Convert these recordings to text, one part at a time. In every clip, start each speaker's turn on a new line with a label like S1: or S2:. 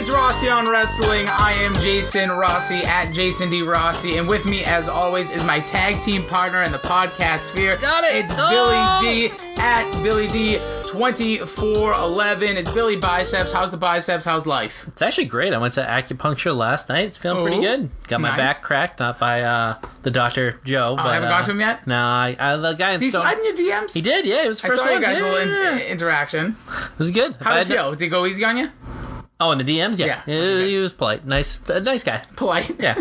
S1: It's Rossi on Wrestling. I am Jason Rossi at Jason D. Rossi, and with me, as always, is my tag team partner in the podcast sphere.
S2: Got it.
S1: It's
S2: Oh.
S1: Billy D at Billy D. 2411. It's Billy Biceps. How's the biceps? How's life?
S2: It's actually great. I went to acupuncture last night. It's feeling pretty
S1: Oh,
S2: good. Got my
S1: nice.
S2: back cracked, not by uh, the doctor Joe. but, I
S1: haven't
S2: uh,
S1: gone to him yet?
S2: No, I, I the guy in
S1: Did he
S2: Stone.
S1: slide in your DMs?
S2: He did, yeah. It was the
S1: I
S2: first
S1: saw you guys'
S2: yeah.
S1: little in- interaction.
S2: It was good.
S1: How'd it
S2: had
S1: feel? Did he go easy on you?
S2: Oh, in the DMs, yeah,
S1: Yeah,
S2: He-
S1: okay.
S2: he was polite, nice, a nice guy.
S1: Polite.
S2: Yeah.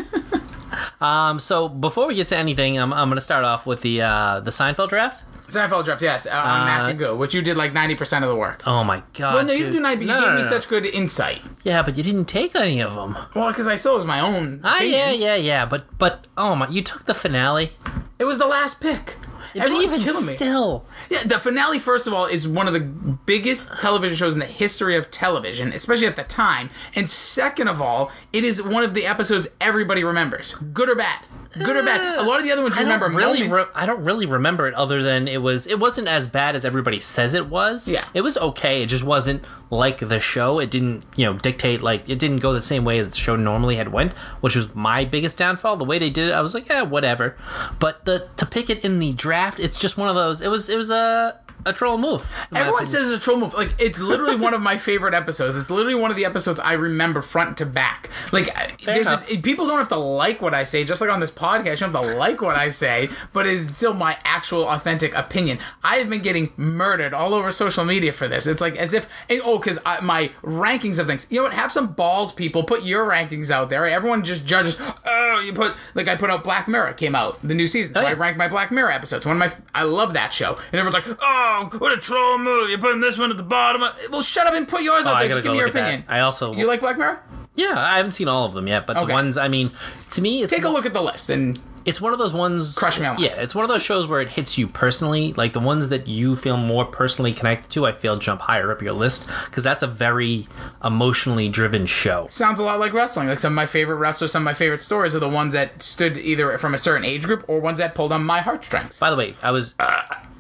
S2: um. So before we get to anything, I'm, I'm going to start off with the uh, the Seinfeld draft.
S1: Seinfeld draft, yes, uh, on Mac and Goo, which you did like 90% of the work.
S2: Oh my god.
S1: well, no, you didn't do 90, but you
S2: no,
S1: gave
S2: no,
S1: me
S2: no.
S1: such good insight.
S2: Yeah, but you didn't take any of them.
S1: Well, because I still was my own.
S2: Ah, yeah, yeah, yeah. But but oh my, you took the finale.
S1: It was the last pick.
S2: But
S1: Everyone's
S2: even still,
S1: Yeah, the finale, first of all, is one of the biggest television shows in the history of television, especially at the time. And second of all, it is one of the episodes everybody remembers, good or bad. Good or bad. A lot of the other ones
S2: I
S1: remember
S2: really. Re- I don't really remember it other than it was. It wasn't as bad as everybody says it was.
S1: Yeah.
S2: it was okay. It just wasn't like the show. It didn't, you know, dictate like it didn't go the same way as the show normally had went, which was my biggest downfall. The way they did it, I was like, yeah, whatever. But the to pick it in the draft, it's just one of those. It was. It was a a troll move.
S1: Everyone says it's a troll move. Like it's literally one of my favorite episodes. It's literally one of the episodes I remember front to back. Like there's a, people don't have to like what I say, just like on this podcast, you don't have to like what I say, but it's still my actual authentic opinion. I have been getting murdered all over social media for this. It's like as if and, oh, because my rankings of things. You know what? Have some balls, people. Put your rankings out there. Everyone just judges. Oh, you put like I put out Black Mirror came out the new season, so
S2: Oh,
S1: I
S2: yeah.
S1: ranked my Black Mirror episodes. One of my I love that show, and everyone's like, oh, Oh, what a troll move! You're putting this one at the bottom. Well, shut up and put yours
S2: Oh,
S1: out there. Just give me your
S2: at that.
S1: opinion.
S2: I also
S1: You like Black Mirror?
S2: yeah. I haven't seen all of them yet, but
S1: Okay.
S2: the ones I mean, to me, it's
S1: Take a look at the list and
S2: it's one of those ones
S1: Crush me on
S2: yeah it's one of those shows where it hits you personally like the ones that you feel more personally connected to i feel jump higher up your list because that's a very emotionally driven show
S1: sounds a lot like wrestling. Like some of my favorite wrestlers, some of my favorite stories are the ones that stood either from a certain age group or ones that pulled on my heartstrings.
S2: by the way i was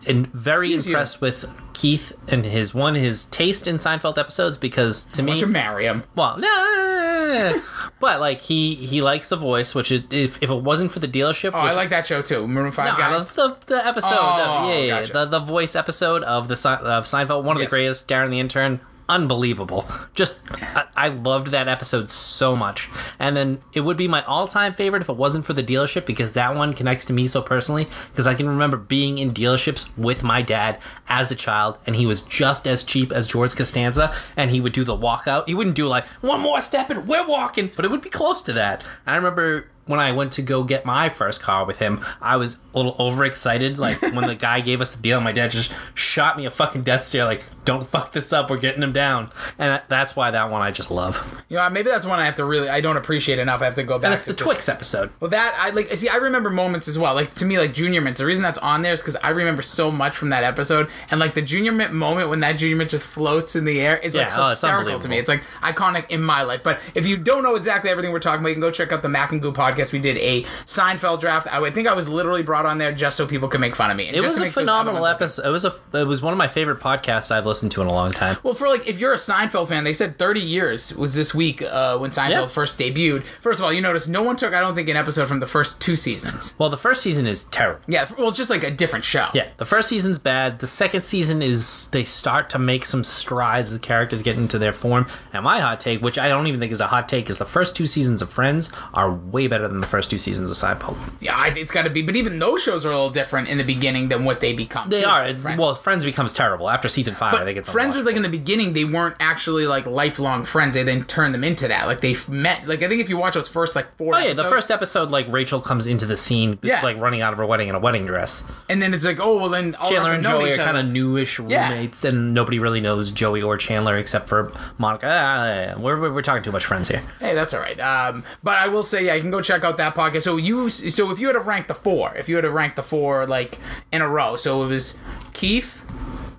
S2: and very
S1: Excuse you.
S2: impressed with keith and his one his taste in seinfeld episodes because to
S1: Why
S2: me
S1: don't you marry him?
S2: well no but like he he likes the voice which is if, if it wasn't for the dealership
S1: Oh, I like that show too. Maroon Five guy.
S2: No, the, the, the episode,
S1: Oh,
S2: of, yeah, yeah, yeah,
S1: gotcha.
S2: the the voice episode of the of Seinfeld, one of
S1: Yes.
S2: the greatest. Darren the intern, unbelievable. Just I, I loved that episode so much. And then it would be my all time favorite if it wasn't for the dealership because that one connects to me so personally. Because I can remember being in dealerships with my dad as a child, and he was just as cheap as George Costanza, and he would do the walkout. He wouldn't do like one more step and we're walking, but it would be close to that. I remember when I went to go get my first car with him, I was a little overexcited. Like when the guy gave us the deal, my dad just shot me a fucking death stare. Like, don't fuck this up. We're getting him down, and that's why that one I just love.
S1: You know, maybe that's one I have to really I don't appreciate enough. I have to go back.
S2: It's
S1: to
S2: the Twix episode.
S1: Well, that I like. See, I remember moments as well. Like to me, like Junior Mints. The reason that's on there is because I remember so much from that episode, and like the Junior Mint moment when that Junior Mint just floats in the air. It's like
S2: Yeah, oh, it's
S1: hysterical to me. It's like iconic in my life. But if you don't know exactly everything we're talking about, you can go check out the Mac and Goo podcast. Guess we did a Seinfeld draft. I think I was literally brought on there just so people could make fun of me. And
S2: It
S1: just
S2: was a
S1: make those other
S2: phenomenal
S1: ones look good.
S2: episode. It was a. It was one of my favorite podcasts I've listened to in a long time.
S1: Well, for like, if you're a Seinfeld fan, they said 30 years was this week uh, when Seinfeld
S2: Yeah.
S1: first debuted. First of all, you notice no one took, I don't think, an episode from the first two seasons.
S2: Well, the first season is terrible.
S1: Yeah, well, it's just like a different show.
S2: Yeah, the first season's bad. The second season is they start to make some strides. The characters get into their form. And my hot take, which I don't even think is a hot take, is the first two seasons of Friends are way better than the first two seasons of Seinfeld.
S1: Yeah, I, it's got to be. But even those shows are a little different in the beginning than what they become.
S2: They
S1: too.
S2: are.
S1: Friends.
S2: Well, Friends becomes terrible after season five. I think it's
S1: Friends was like in the beginning, they weren't actually like lifelong friends. They then turned them into that. Like they met. Like I think if you watch those first like four.
S2: Oh yeah, the first episode, like Rachel comes into the scene,
S1: Yeah.
S2: like running out of her wedding in a wedding dress.
S1: and then it's like, oh well, then all
S2: Chandler and Joey are kind of newish
S1: Yeah.
S2: roommates, and nobody really knows Joey or Chandler except for Monica. Ah, yeah, yeah. We're, we're talking too much Friends here.
S1: Hey, that's all right. Um, but I will say, yeah, you can go check out that podcast. So you, so if you had to rank the four, if you had to rank the four like in a row, so it was Keith,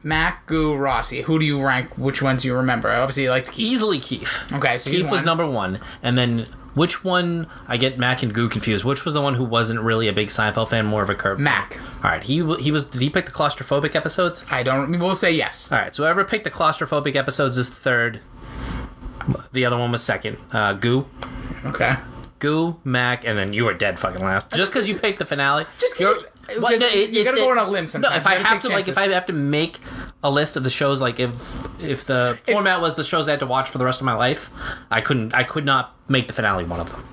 S1: Mac, Goo, Rossi. Who do you rank? Which ones do you remember? Obviously, like.
S2: Easily Keith.
S1: Okay, so
S2: Keith was number one, and then which one? I get Mac and Goo confused. Which was the one who wasn't really a big Seinfeld fan, more of a curb? fan?
S1: Mac.
S2: All right, he he was. Did he pick the claustrophobic episodes?
S1: I don't. We'll say yes.
S2: All right, so whoever picked the claustrophobic episodes is third. The other one was second. Uh, Goo.
S1: Okay.
S2: Goo, Mac, and then you were dead fucking last. Just because you picked the finale.
S1: Just
S2: you're-
S1: you- uh,
S2: Well,
S1: because
S2: no, it-
S1: you gotta
S2: it-
S1: go on a limb
S2: No, if I have to like, if I have to make a list of the shows, like if if the format was the shows I had to watch for the rest of my life, I couldn't. I could not make the finale one of them.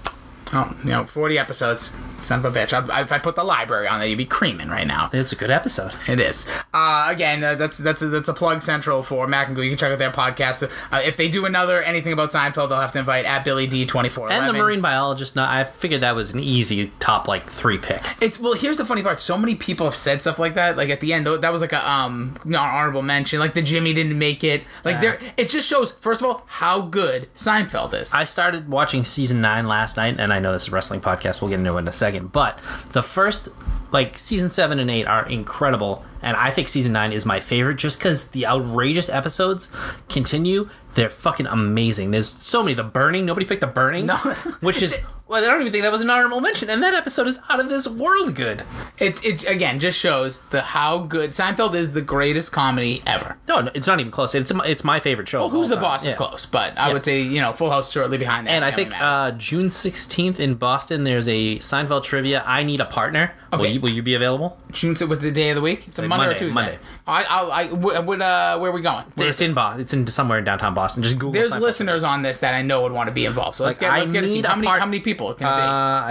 S1: Oh, you know, 40 episodes. Son of a bitch. I, if I put the library on there, you'd be creaming right now.
S2: It's a good episode.
S1: It is. Uh, again, uh, that's that's a, that's a plug central for Mac and Goo. You can check out their podcast. Uh, if they do another anything about Seinfeld, they'll have to invite at Billy D twenty four.
S2: And the marine biologist. Not, I figured that was an easy top like three pick.
S1: It's well. Here's the funny part. So many people have said stuff like that. Like at the end, that was like a um honorable mention. Like the Jimmy didn't make it. Like there, it just shows first of all how good Seinfeld is.
S2: I started watching season nine last night, and I know this is a wrestling podcast. We'll get into it in a second. But the first, like, season seven and eight are incredible. And I think season nine is my favorite just because the outrageous episodes continue. They're fucking amazing. There's so many. The burning, nobody picked the burning,
S1: No.
S2: which is, well, I don't even think that was an honorable mention. And that episode is out of this world good.
S1: It it again just shows the how good Seinfeld is. The greatest comedy ever.
S2: No, no, it's not even close. It's, it's my favorite show. of
S1: Who's the
S2: time.
S1: boss is close, but I
S2: Yeah.
S1: would say you know Full House shortly behind that.
S2: And I think uh, June 16th in Boston, there's a Seinfeld trivia. I need a partner.
S1: Okay.
S2: you, will you be available?
S1: June what's the day of the week? It's a
S2: Like
S1: Monday,
S2: Monday,
S1: or Tuesday.
S2: Monday.
S1: I, I'll, I, w- would, uh, where are we going? Where
S2: It's
S1: it?
S2: in Boston. It's in somewhere in downtown Boston. Just Google.
S1: There's
S2: Seinfeld.
S1: listeners on this that I know would want to be involved. So let's
S2: Like,
S1: get
S2: I
S1: let's get a team.
S2: need
S1: How
S2: a
S1: many
S2: part-
S1: how many people can
S2: Uh,
S1: it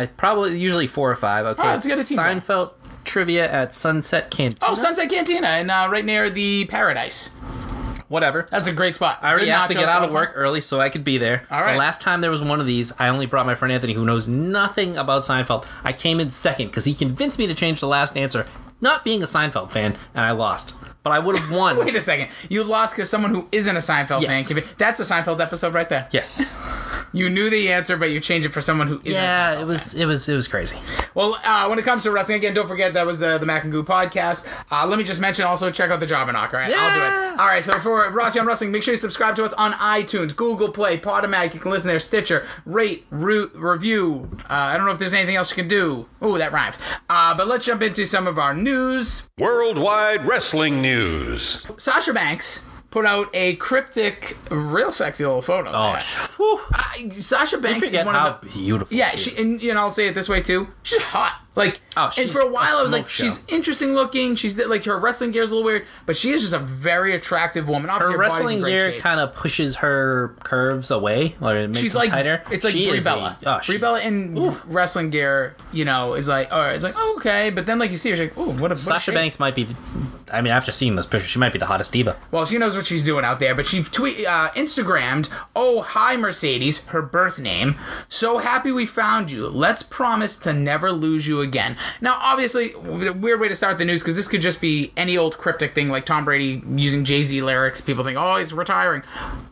S2: I probably usually four or five. Okay,
S1: Oh, let's get a team going.
S2: Seinfeld trivia at Sunset Cantina.
S1: Oh, Sunset Cantina and uh, right near the Paradise.
S2: Whatever.
S1: That's a great spot.
S2: I already
S1: Good
S2: asked to
S1: nachos,
S2: get out of work early so I could be there.
S1: All right.
S2: The last time there was one of these, I only brought my friend Anthony, who knows nothing about Seinfeld. I came in second because he convinced me to change the last answer, not being a Seinfeld fan, and I lost. But I would have won.
S1: Wait a second. You lost because someone who isn't a Seinfeld
S2: Yes.
S1: fan. Can that's a Seinfeld episode right there.
S2: yes.
S1: You knew the answer, but you changed it for someone who isn't.
S2: Yeah, it was it was it was crazy.
S1: Well, uh, when it comes to wrestling, again, don't forget that was uh, the Mac and Goo podcast. Uh, let me just mention also check out the Jobber Knock. All right, I'll do it. All right, so for Rossi on Wrestling, make sure you subscribe to us on iTunes, Google Play, Podomatic. You can listen there, Stitcher, rate, root, review. Uh, I don't know if there's anything else you can do. Ooh, that rhymes. Uh, but let's jump into some of our news.
S3: Worldwide Wrestling News.
S1: Sasha Banks put out a cryptic, real sexy little photo.
S2: Oh,
S1: Sasha Banks is one of the
S2: beautiful.
S1: Yeah,
S2: she
S1: and you know I'll say it this way too. She's hot. Like
S2: Oh,
S1: and for a while
S2: a
S1: I was like,
S2: show.
S1: she's interesting looking. She's like her wrestling gear is a little weird, but she is just a very attractive woman. Obviously,
S2: her
S1: her,
S2: wrestling gear kind of pushes her curves away, or it makes
S1: She's
S2: them
S1: like
S2: tighter.
S1: it's like
S2: She
S1: Brie Bella.
S2: a- oh,
S1: Brie Bella in wrestling gear, you know, is like, oh, it's like oh, okay, but then like you see her, she's like, oh, what a what a
S2: Sasha. Banks might be. the- I mean, after seeing this picture, she might be the hottest diva.
S1: Well, she knows what she's doing out there, but she tweet uh, Instagrammed, "Oh, hi Mercedes, her birth name. So happy we found you. Let's promise to never lose you again." Now, obviously, weird way to start the news because this could just be any old cryptic thing like Tom Brady using Jay Z lyrics. People think, "Oh, he's retiring,"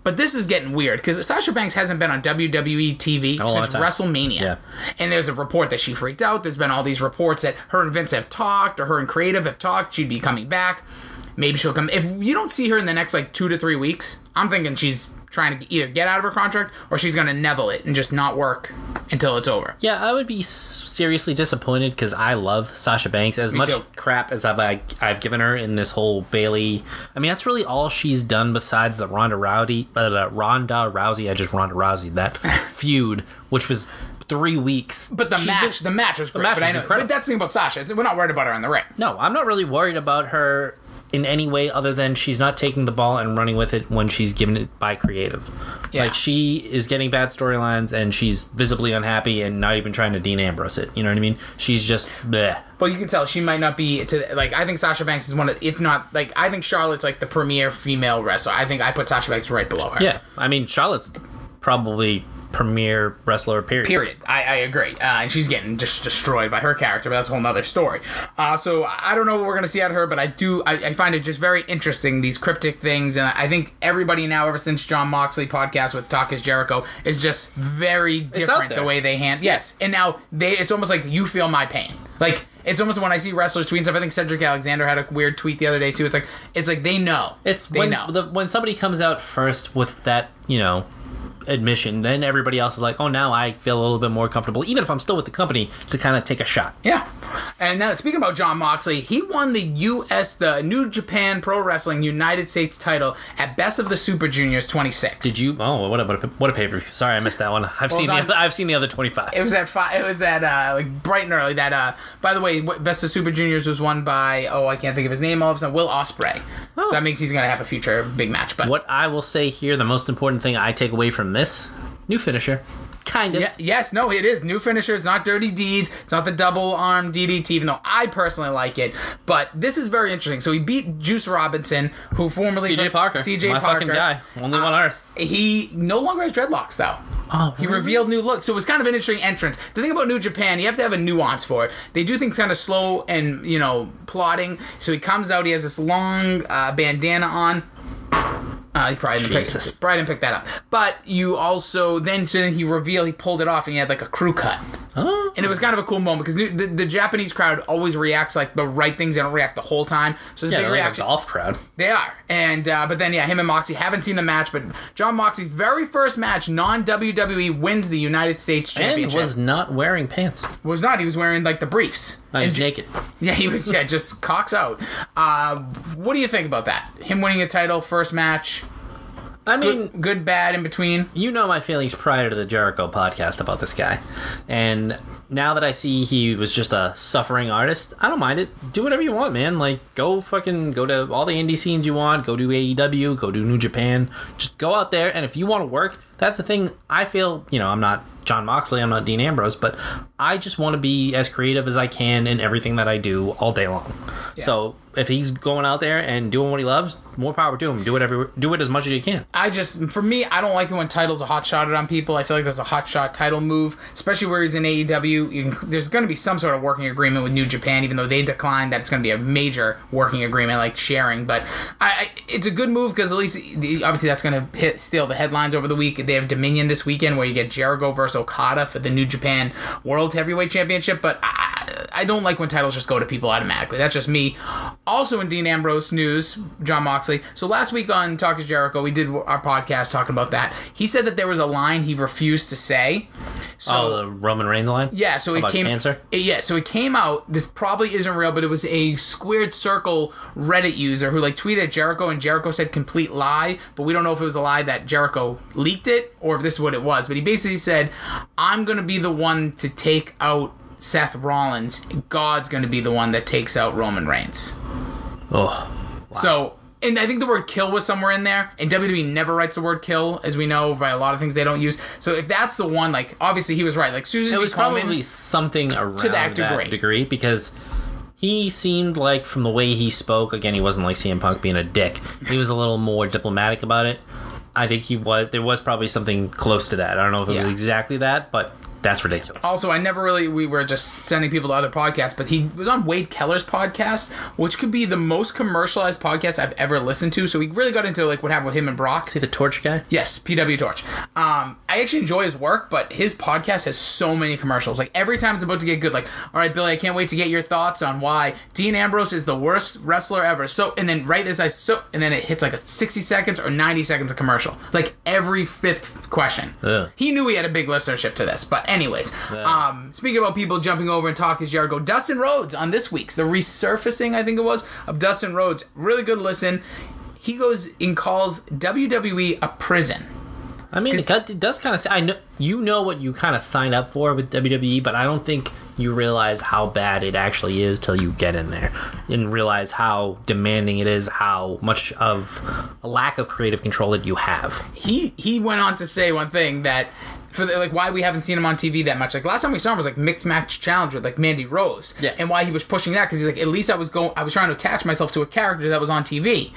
S1: but this is getting weird because Sasha Banks hasn't been on WWE TV since. WrestleMania.
S2: Yeah.
S1: And there's a report that she freaked out. There's been all these reports that her and Vince have talked, or her and Creative have talked. She'd be coming back. Maybe she'll come. If you don't see her in the next like two to three weeks, I'm thinking she's trying to either get out of her contract or she's going to neville it and just not work until it's over.
S2: Yeah, I would be seriously disappointed because I love Sasha Banks as much
S1: too.
S2: crap as I've I, I've given her in this whole Bayley. I mean, that's really all she's done besides the Ronda Rowdy, uh, the Ronda Rousey. I just Ronda Rousey that feud, which was three weeks.
S1: But the
S2: She's
S1: match,
S2: been-
S1: the match was great.
S2: match
S1: but,
S2: was
S1: know, but that's the thing about Sasha. We're not worried about her in the ring.
S2: No, I'm not really worried about her in any way other than she's not taking the ball and running with it when she's given it by creative.
S1: Yeah.
S2: Like she is getting bad storylines and she's visibly unhappy and not even trying to Dean Ambrose it. You know what I mean? She's just bleh.
S1: But you can tell she might not be to like. I think Sasha Banks is one of, if not like, I think Charlotte's like the premier female wrestler. I think I put Sasha Banks right below her.
S2: Yeah, I mean Charlotte's probably premier wrestler. Period.
S1: Period. I, I agree. Uh, and she's getting just destroyed by her character, but that's a whole nother story. Uh, so I don't know what we're going to see out of her, but I do. I, I find it just very interesting, these cryptic things. And I think everybody now, ever since Jon Moxley podcast with Talk is Jericho, is just very different the way they hand. Yes. And now they, it's almost like you feel my pain. Like, it's almost when I see wrestlers tweeting stuff. I think Cedric Alexander had a weird tweet the other day too. It's like it's like they know.
S2: It's
S1: they
S2: when
S1: know.
S2: the, when somebody comes out first with that, you know, admission, then everybody else is like, oh, now I feel a little bit more comfortable, even if I'm still with the company, to kind of take a shot.
S1: Yeah. And now speaking about Jon Moxley, he won the US the New Japan Pro Wrestling United States title at Best of the Super Juniors 26.
S2: Did you? Oh, what a what a, what a pay per view! Sorry, I missed that one. I've seen
S1: it's
S2: the other, I've seen the other twenty five.
S1: It was at five. It was at uh, like bright and early. That uh, by the way, Best of Super Juniors was won by oh I can't think of his name all of a sudden Will Ospreay. Oh. So that means he's gonna have a future big match. But
S2: What I will say here, the most important thing I take away from this new finisher, kind of.
S1: yeah, yes, no, it is new finisher. It's not Dirty Deeds. It's not the double arm DDT. Even though I personally like it, but this is very interesting. So he beat Juice Robinson, who formerly
S2: CJ Parker,
S1: CJ
S2: my
S1: Parker,
S2: fucking guy, only one Earth.
S1: He no longer has dreadlocks though.
S2: Oh,
S1: He revealed new looks, so it was kind of an interesting entrance. The thing about New Japan, you have to have a nuance for it. They do things kind of slow and you know plotting. So he comes out, he has this long uh, bandana on. Uh, he probably didn't, pick, probably didn't pick that up. But you also then so then he revealed he pulled it off and he had like a crew cut.
S2: Oh.
S1: And it was kind of a cool moment because the, the Japanese crowd always reacts like the right things. They don't react the whole time. So it's a
S2: Yeah, they're like a golf crowd.
S1: They are, and uh, but then yeah, him and Moxie haven't seen the match, but John Moxie's very first match, non WWE, wins the United States
S2: And
S1: Championship.
S2: was not wearing pants.
S1: was not. He was wearing like the briefs.
S2: No, he's
S1: And-
S2: naked.
S1: Yeah, he was. Yeah, just cocks out. Uh, what do you think about that? Him winning a title, first match,
S2: I mean,
S1: good, good bad in between.
S2: you know my feelings prior to the Jericho podcast about this guy. And now that I see he was just a suffering artist, I don't mind it. Do whatever you want, man. Like, go fucking go to all the indie scenes you want, go do AEW, go do New Japan. Just go out there, and if you want to work, that's the thing. I feel, you know, I'm not Jon Moxley, I'm not Dean Ambrose, but I just want to be as creative as I can in everything that I do all day long. So if he's going out there and doing what he loves, more power to him. Do whatever, do it as much as you can.
S1: I just, for me, I don't like it when titles are hot shotted on people. I feel like there's a hot shot title move, especially where he's in AEW. Can, there's going to be some sort of working agreement with New Japan, even though they declined that it's going to be a major working agreement like sharing. But I, I it's a good move because at least obviously that's going to hit steal the headlines over the week. They have Dominion this weekend where you get Jericho versus Okada for the New Japan World Heavyweight Championship. But I, I don't like when titles just go to people automatically. That's just me. Also in Dean Ambrose news, Jon Moxley. So last week on Talk is Jericho, we did our podcast talking about that. He said that there was a line he refused to say. So
S2: oh, the Roman Reigns line?
S1: yeah, so it came.
S2: cancer?
S1: it- yeah, so it came out. This probably isn't real, but it was a squared circle Reddit user who like tweeted at Jericho, and Jericho said complete lie. But we don't know if it was a lie that Jericho leaked it or if this is what it was. But he basically said, "I'm gonna be the one to take out Seth Rollins. God's gonna be the one that takes out Roman Reigns."
S2: Oh.
S1: So, and I think the word kill was somewhere in there. And WWE never writes the word kill, as we know by a lot of things they don't use. So if that's the one, like obviously he was right. Like Susan
S2: It was
S1: Komen,
S2: probably something around
S1: that
S2: that
S1: degree.
S2: degree. because he seemed like from the way he spoke again he wasn't like CM Punk being a dick. He was a little more diplomatic about it. I think he was there was probably something close to that. I don't know if it was exactly that, but that's ridiculous.
S1: Also, I never really we were just sending people to other podcasts, but he was on Wade Keller's podcast, which could be the most commercialized podcast I've ever listened to. So we really got into like what happened with him and Brock.
S2: See the torch guy?
S1: Yes, PW Torch. Um, I actually enjoy his work, but his podcast has so many commercials. Like every time it's about to get good, like, all right, Billy, I can't wait to get your thoughts on why Dean Ambrose is the worst wrestler ever. So, and then right as I so, and then it hits like a sixty seconds or ninety seconds of commercial, like every fifth question.
S2: Ugh.
S1: He knew he had a big listenership to this, but anyways, um, speaking about people jumping over and talking to Jericho, Dustin Rhodes on this week's the resurfacing, I think it was, of Dustin Rhodes. Really good listen. He goes and calls WWE a prison.
S2: I mean, it, it does kind of. Say, I know you know what you kind of sign up for with WWE, but I don't think you realize how bad it actually is till you get in there and realize how demanding it is, how much of a lack of creative control that you have.
S1: he he went on to say one thing that for the, like why we haven't seen him on TV that much. Like last time we saw him was like mixed match challenge with like Mandy Rose.
S2: Yeah.
S1: And why he was pushing that because he's like at least I was going I was trying to attach myself to a character that was on TV.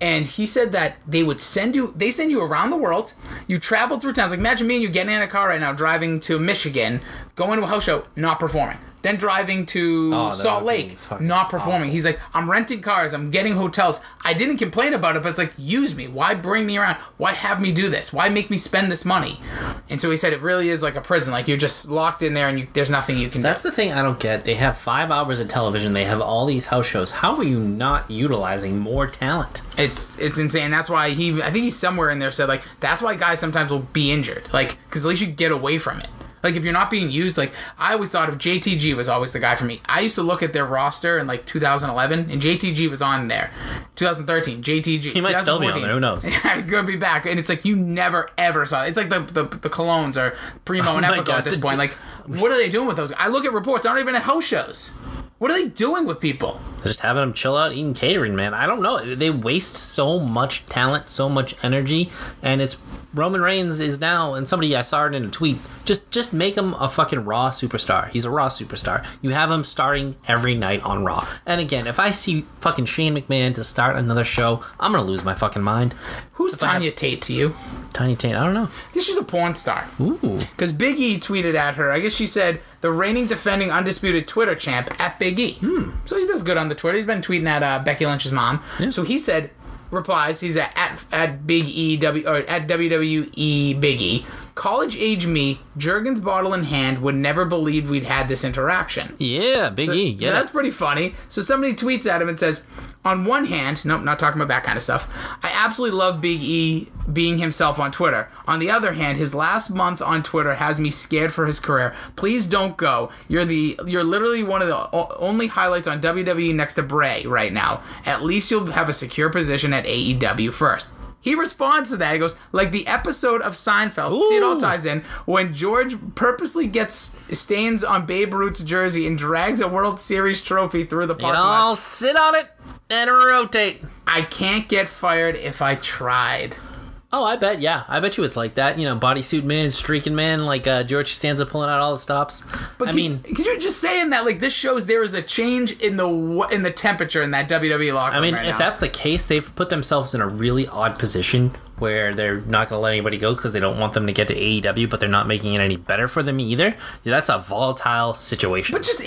S1: And he said that they would send you they send you around the world. You travel through towns. Like imagine me and you getting in a car right now driving to Michigan, going to a house show, not performing. Then driving to
S2: Oh,
S1: Salt Lake, not performing. He's like, I'm renting cars, I'm getting hotels. I didn't complain about it, but it's like, use me. Why bring me around? Why have me do this? Why make me spend this money? And so he said, it really is like a prison. Like you're just locked in there, and you, there's nothing you can
S2: That's
S1: do.
S2: the thing I don't get. They have five hours of television. They have all these house shows. How are you not utilizing more talent?
S1: It's it's insane. That's why he. I think he's somewhere in there said like that's why guys sometimes will be injured. Like because at least you get away from it. Like if you're not being used, like I always thought of JTG was always the guy for me. I used to look at their roster in like 2011, and JTG was on there. 2013, JTG.
S2: He might still be on there, who knows?
S1: Yeah, he could be back, and it's like you never ever saw. It. It's like the the, the Colóns or Primo oh and
S2: Oh my
S1: Epico
S2: God,
S1: at this point. Like, what are they doing with those? I look at reports. I don't even at house shows. What are they doing with people?
S2: Just having them chill out eating catering, man. I don't know. They waste so much talent, so much energy, and it's Roman Reigns is now. And somebody I saw it in a tweet. Just just make him a fucking Raw superstar. He's a Raw superstar. You have him starting every night on Raw. And again, if I see fucking Shane McMahon to start another show, I'm gonna lose my fucking mind.
S1: Who's Tanya Tate to you?
S2: Tiny Tate, I don't know.
S1: I guess she's a porn star.
S2: Ooh,
S1: Because Big E tweeted at her. I guess she said the reigning defending undisputed Twitter champ at Big E. Hmm. So he does good on the Twitter. He's been tweeting at uh, Becky Lynch's mom. Yeah. So he said replies. He's at at, at Big E W or at WWE Big E. College age me, Jergens bottle in hand, would never believe we'd had this interaction.
S2: yeah, Big E.
S1: Yeah,
S2: Yeah,
S1: that's pretty funny. So somebody tweets at him and says, on one hand, nope, not talking about that kind of stuff. I absolutely love Big E being himself on Twitter. On the other hand, his last month on Twitter has me scared for his career. Please don't go. You're the you're literally one of the only highlights on WWE next to Bray right now. At least you'll have a secure position at AEW first. He responds to that. He goes, like the episode of Seinfeld. See, it all ties in. When George purposely gets stains on Babe Ruth's jersey and drags a World Series trophy through the parking lot.
S2: I'll sit on it and rotate.
S1: I can't get fired if I tried.
S2: Oh, I bet. Yeah, I bet you it's like that. You know, bodysuit man, streaking man, like uh, George Costanza pulling out all the stops.
S1: But
S2: I
S1: can-
S2: mean,
S1: could you just saying that like this shows there is a change in the in the temperature in that WWE locker
S2: I mean,
S1: right
S2: if
S1: now.
S2: that's the case, they've put themselves in a really odd position where they're not going to let anybody go because they don't want them to get to AEW, but they're not making it any better for them either. Yeah, that's a volatile situation.
S1: But just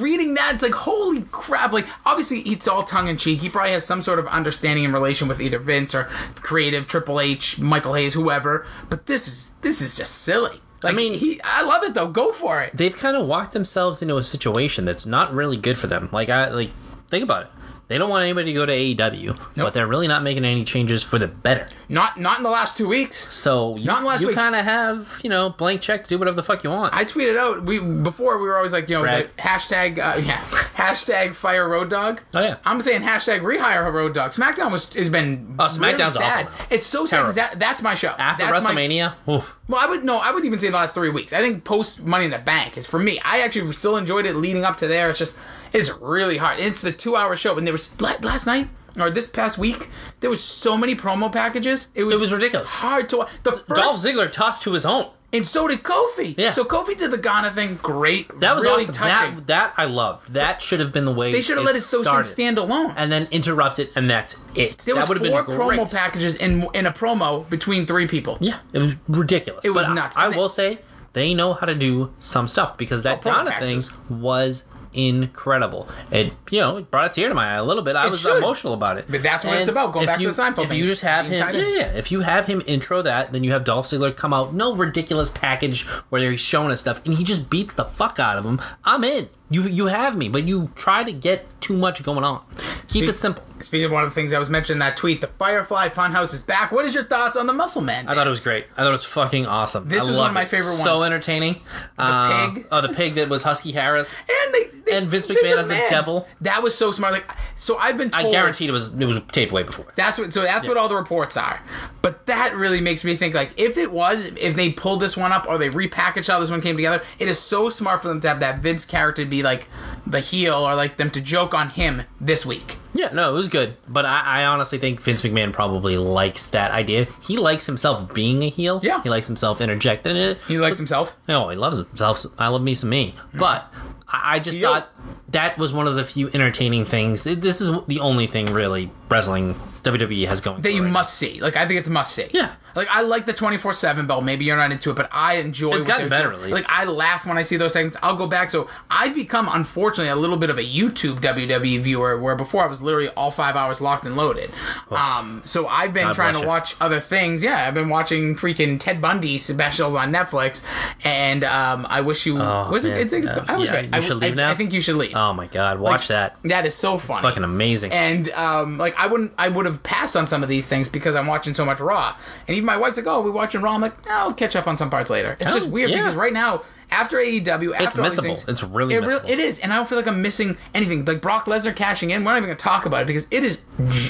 S1: reading that, it's like holy crap! Like obviously it's all tongue in cheek. He probably has some sort of understanding in relation with either Vince or creative Triple H, Michael Hayes, whoever. But this is this is just silly. Like, I
S2: mean-
S1: mean, he, I love it though. Go for it.
S2: they've kind of walked themselves into a situation that's not really good for them. Like I like think about it. They don't want anybody to go to AEW, but they're really not making any changes for the better.
S1: Not not in the last two weeks.
S2: So you,
S1: Not last
S2: you kind of have, you know, blank check to do whatever the fuck you want.
S1: I tweeted out we before we were always like you know
S2: Right.
S1: the hashtag uh, yeah hashtag fire road dog.
S2: Oh, yeah.
S1: I'm saying hashtag rehire road dog. SmackDown was has been
S2: Oh, SmackDown's
S1: really sad.
S2: awful now.
S1: It's so sad.
S2: Terrible.
S1: That, that's my show.
S2: After
S1: That's my-
S2: WrestleMania, oof.
S1: well, I would no, I would even say the last three weeks. I think post Money in the Bank is for me. I actually still enjoyed it leading up to there. It's just it's really hard. It's the two hour show, and there was last night or this past week there was so many promo packages. It was
S2: It was ridiculous.
S1: Hard to watch. The first,
S2: Dolph Ziggler tossed to his own.
S1: and so did Kofi.
S2: Yeah.
S1: So Kofi did the Ghana thing great.
S2: That was
S1: really
S2: awesome.
S1: touching.
S2: That that I loved. That should have been the way
S1: they should have let it so stand alone.
S2: and then interrupt it, and that's it.
S1: There
S2: that
S1: was
S2: would have
S1: four promo packages in in a promo between three people.
S2: Yeah, it was ridiculous.
S1: It was
S2: But I-
S1: nuts.
S2: I,
S1: they-
S2: will say they know how to do some stuff because that
S1: Oh,
S2: Ghana thing was incredible. It you know it brought a tear to my eye a little bit. I
S1: It
S2: was
S1: should.
S2: emotional about it.
S1: But that's what it's about, going back to the Seinfeld
S2: If
S1: thing,
S2: you just have him, yeah, yeah. If you have him intro that, then you have Dolph Ziggler come out, no ridiculous package where he's showing us stuff, and he just beats the fuck out of him. I'm in. You you have me, but you try to get too much going on. Keep it simple.
S1: Speaking of one of the things that was mentioned in that tweet, the Firefly Funhouse is back. What is your thoughts on the Muscle Man?
S2: I thought it was great. I thought it was fucking awesome.
S1: This
S2: I
S1: was one of my
S2: it.
S1: favorite
S2: So entertaining. The uh,
S1: pig.
S2: Oh, the pig that was Husky Harris.
S1: and they, they
S2: And Vince McMahon as the devil.
S1: That was so smart. Like, so I've been
S2: I
S1: told.
S2: guaranteed it was it was taped way before.
S1: That's what. So that's what all the reports are. But that really makes me think. Like, if it was, if they pulled this one up or they repackaged how this one came together, it is so smart for them to have that Vince character be like the heel or like them to joke on him this week.
S2: Yeah, no, it was good. But I, I honestly think Vince McMahon probably likes that idea. He likes himself being a heel.
S1: Yeah.
S2: He likes himself interjecting it.
S1: He likes himself.
S2: No, he loves himself. I love me some me. But I, I just
S1: Heel.
S2: thought that was one of the few entertaining things. This is the only thing really wrestling WWE has going.
S1: That you
S2: right now.
S1: must see. Like, I think it's a must see.
S2: Yeah.
S1: Like I like the twenty four seven belt. Maybe you're not into it, but I enjoy.
S2: It's gotten better,
S1: doing.
S2: at least.
S1: Like I laugh when I see those segments. I'll go back. So I've become, unfortunately, a little bit of a YouTube WWE viewer, where before I was literally all five hours locked and loaded. Um, so I've been
S2: God
S1: trying to watch other things. Yeah, I've been watching freaking Ted Bundy specials on Netflix, and um, I wish you was it. I think it's.
S2: Uh,
S1: I was
S2: yeah,
S1: right.
S2: you
S1: I,
S2: should
S1: I-
S2: leave now?
S1: I think you should leave.
S2: Oh my god, watch that.
S1: That is so funny.
S2: Fucking amazing.
S1: And um, like I wouldn't, I would have passed on some of these things because I'm watching so much Raw. And even my wife's like, "Oh, we're watching Raw." I'm like, "No, "I'll catch up on some parts later." It's
S2: Oh,
S1: just weird
S2: yeah.
S1: because right now, after AEW, after all these
S2: missable.
S1: things,
S2: It's really
S1: it,
S2: missable.
S1: it is, and I don't feel like I'm missing anything. Like Brock Lesnar cashing in, we're not even gonna talk about it because it is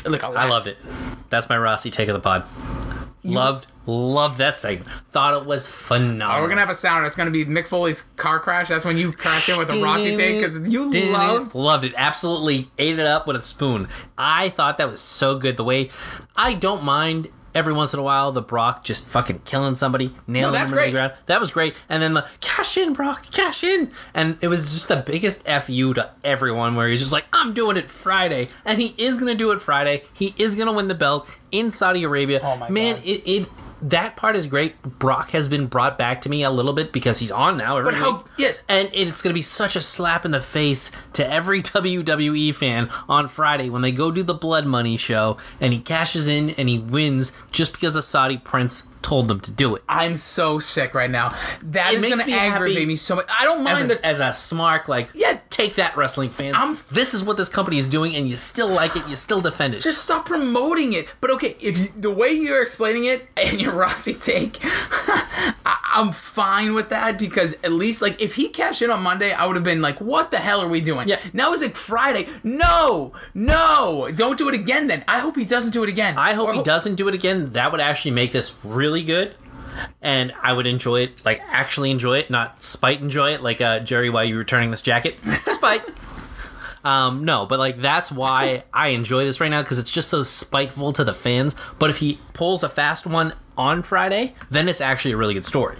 S1: like
S2: I loved it. That's my Rossi take of the pod. Loved, loved that segment. Thought it was phenomenal.
S1: Oh, we're gonna have a sounder. It's gonna be Mick Foley's car crash. That's when you crash in with a Rossi take because you loved.
S2: loved it. Absolutely ate it up with a spoon. I thought that was so good. The way I don't mind every once in a while the Brock just fucking killing somebody, nailing
S1: that's
S2: them to the ground. That was great. And then the cash in, Brock, cash in, and it was just the biggest fu to everyone. Where he's just like, I'm doing it Friday, and he is gonna do it Friday. He is gonna win the belt in Saudi Arabia.
S1: Oh my
S2: man,
S1: God.
S2: it. it that part is great. Brock has been brought back to me a little bit because he's on now. Every
S1: But how-
S2: week.
S1: yes.
S2: And it's going to be such a slap in the face to every WWE fan on Friday when they go do the Blood Money show and he cashes in and he wins just because a Saudi prince told them to do it.
S1: I'm so sick right now. That
S2: It
S1: is gonna
S2: me
S1: aggravate
S2: happy
S1: me so much. I don't
S2: As
S1: mind
S2: a,
S1: the
S2: as a smart, like,
S1: Yeah.
S2: take that, wrestling fans.
S1: I'm-
S2: this is what this company is doing, and you still like it, you still defend it.
S1: just stop promoting it. But okay, if you, the way you're explaining it and your Rossi take, I, I'm fine with that because at least like if he cashed in on Monday, I would have been like, "What the hell are we doing?"
S2: Yeah.
S1: Now it's like Friday. No, no, don't do it again. Then I hope he doesn't do it again.
S2: I hope
S1: Or
S2: he doesn't do it again. That would actually make this really good. And I would enjoy it, like actually enjoy it, not spite enjoy it, like uh, Jerry, why are you returning this jacket? spite. Um, no, but like that's why I enjoy this right now because it's just so spiteful to the fans. But if he pulls a fast one on Friday, then it's actually a really good story.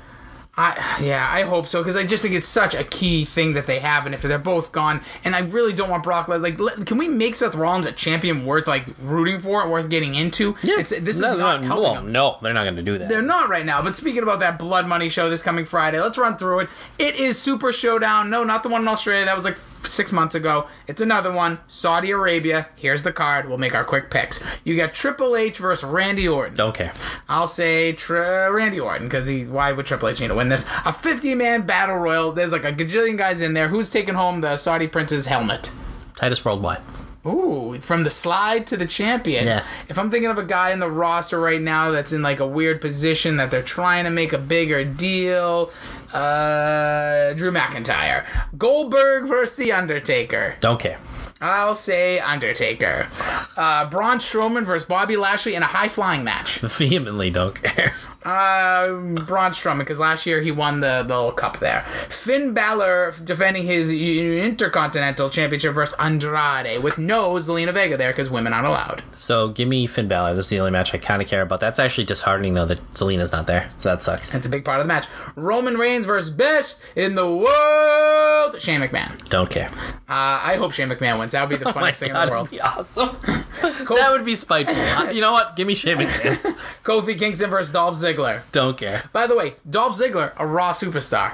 S1: I, yeah, I hope so because I just think it's such a key thing that they have, and if they're both gone, and I really don't want Brock. Lesnar- Like, let- can we make Seth Rollins a champion worth like rooting for, worth getting into? it's this is not
S2: no,
S1: helping
S2: well, no, they're not going to do that.
S1: They're not right now. But speaking about that Blood Money show this coming Friday, let's run through it. It is Super Showdown. No, not the one in Australia. That was like six months ago. It's another one. Saudi Arabia. Here's the card. We'll make our quick picks. You got Triple H versus Randy Orton.
S2: Don't care.
S1: I'll say tri- Randy Orton because he. Why would Triple H need to win this? A 50 man battle royal. There's like a gajillion guys in there. Who's taking home the Saudi Prince's helmet?
S2: Titus Worldwide.
S1: Ooh, from the slide to the champion.
S2: Yeah.
S1: If I'm thinking of a guy in the roster right now that's in like a weird position that they're trying to make a bigger deal, uh, Drew McIntyre. Goldberg versus The Undertaker.
S2: Don't care.
S1: I'll say Undertaker. Uh, Braun Strowman versus Bobby Lashley in a high flying match.
S2: Vehemently don't care.
S1: Uh, Braun Strowman, because last year he won the, the little cup there. Finn Balor defending his Intercontinental Championship versus Andrade with no Zelina Vega there because women aren't allowed.
S2: So give me Finn Balor. This is the only match I kind of care about. That's actually disheartening though that Zelina's not there. So that sucks.
S1: That's a big part of the match. Roman Reigns versus best in the world, Shane McMahon.
S2: Don't care.
S1: Uh, I hope Shane McMahon wins. That would be the
S2: Oh
S1: funniest thing in the world.
S2: that'd be awesome. that would be spiteful. Uh, you know what? Give me Shane McMahon.
S1: Kofi Kingston versus Dolph Ziggler.
S2: Don't care.
S1: By the way, Dolph Ziggler, a Raw superstar.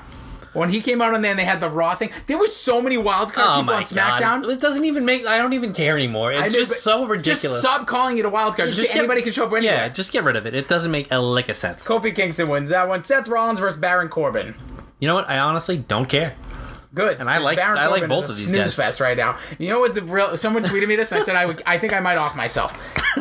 S1: When he came out on there and they had the Raw thing, there was so many wild card
S2: Oh
S1: people on SmackDown.
S2: god! It doesn't even make. I don't even care anymore. It's
S1: know,
S2: just so ridiculous.
S1: Just stop calling it a wild card. Just,
S2: Just get-
S1: anybody can show up anywhere.
S2: Yeah, just get rid of it. It doesn't make a lick of sense.
S1: Kofi Kingston wins that one. Seth Rollins versus Baron Corbin.
S2: You know what? I honestly don't care.
S1: Good.
S2: And I like-
S1: Baron
S2: I like both
S1: is a
S2: of these
S1: snooze
S2: guys.
S1: fest right now. You know what the real? Someone tweeted me this. And I said I would. I think I might off myself.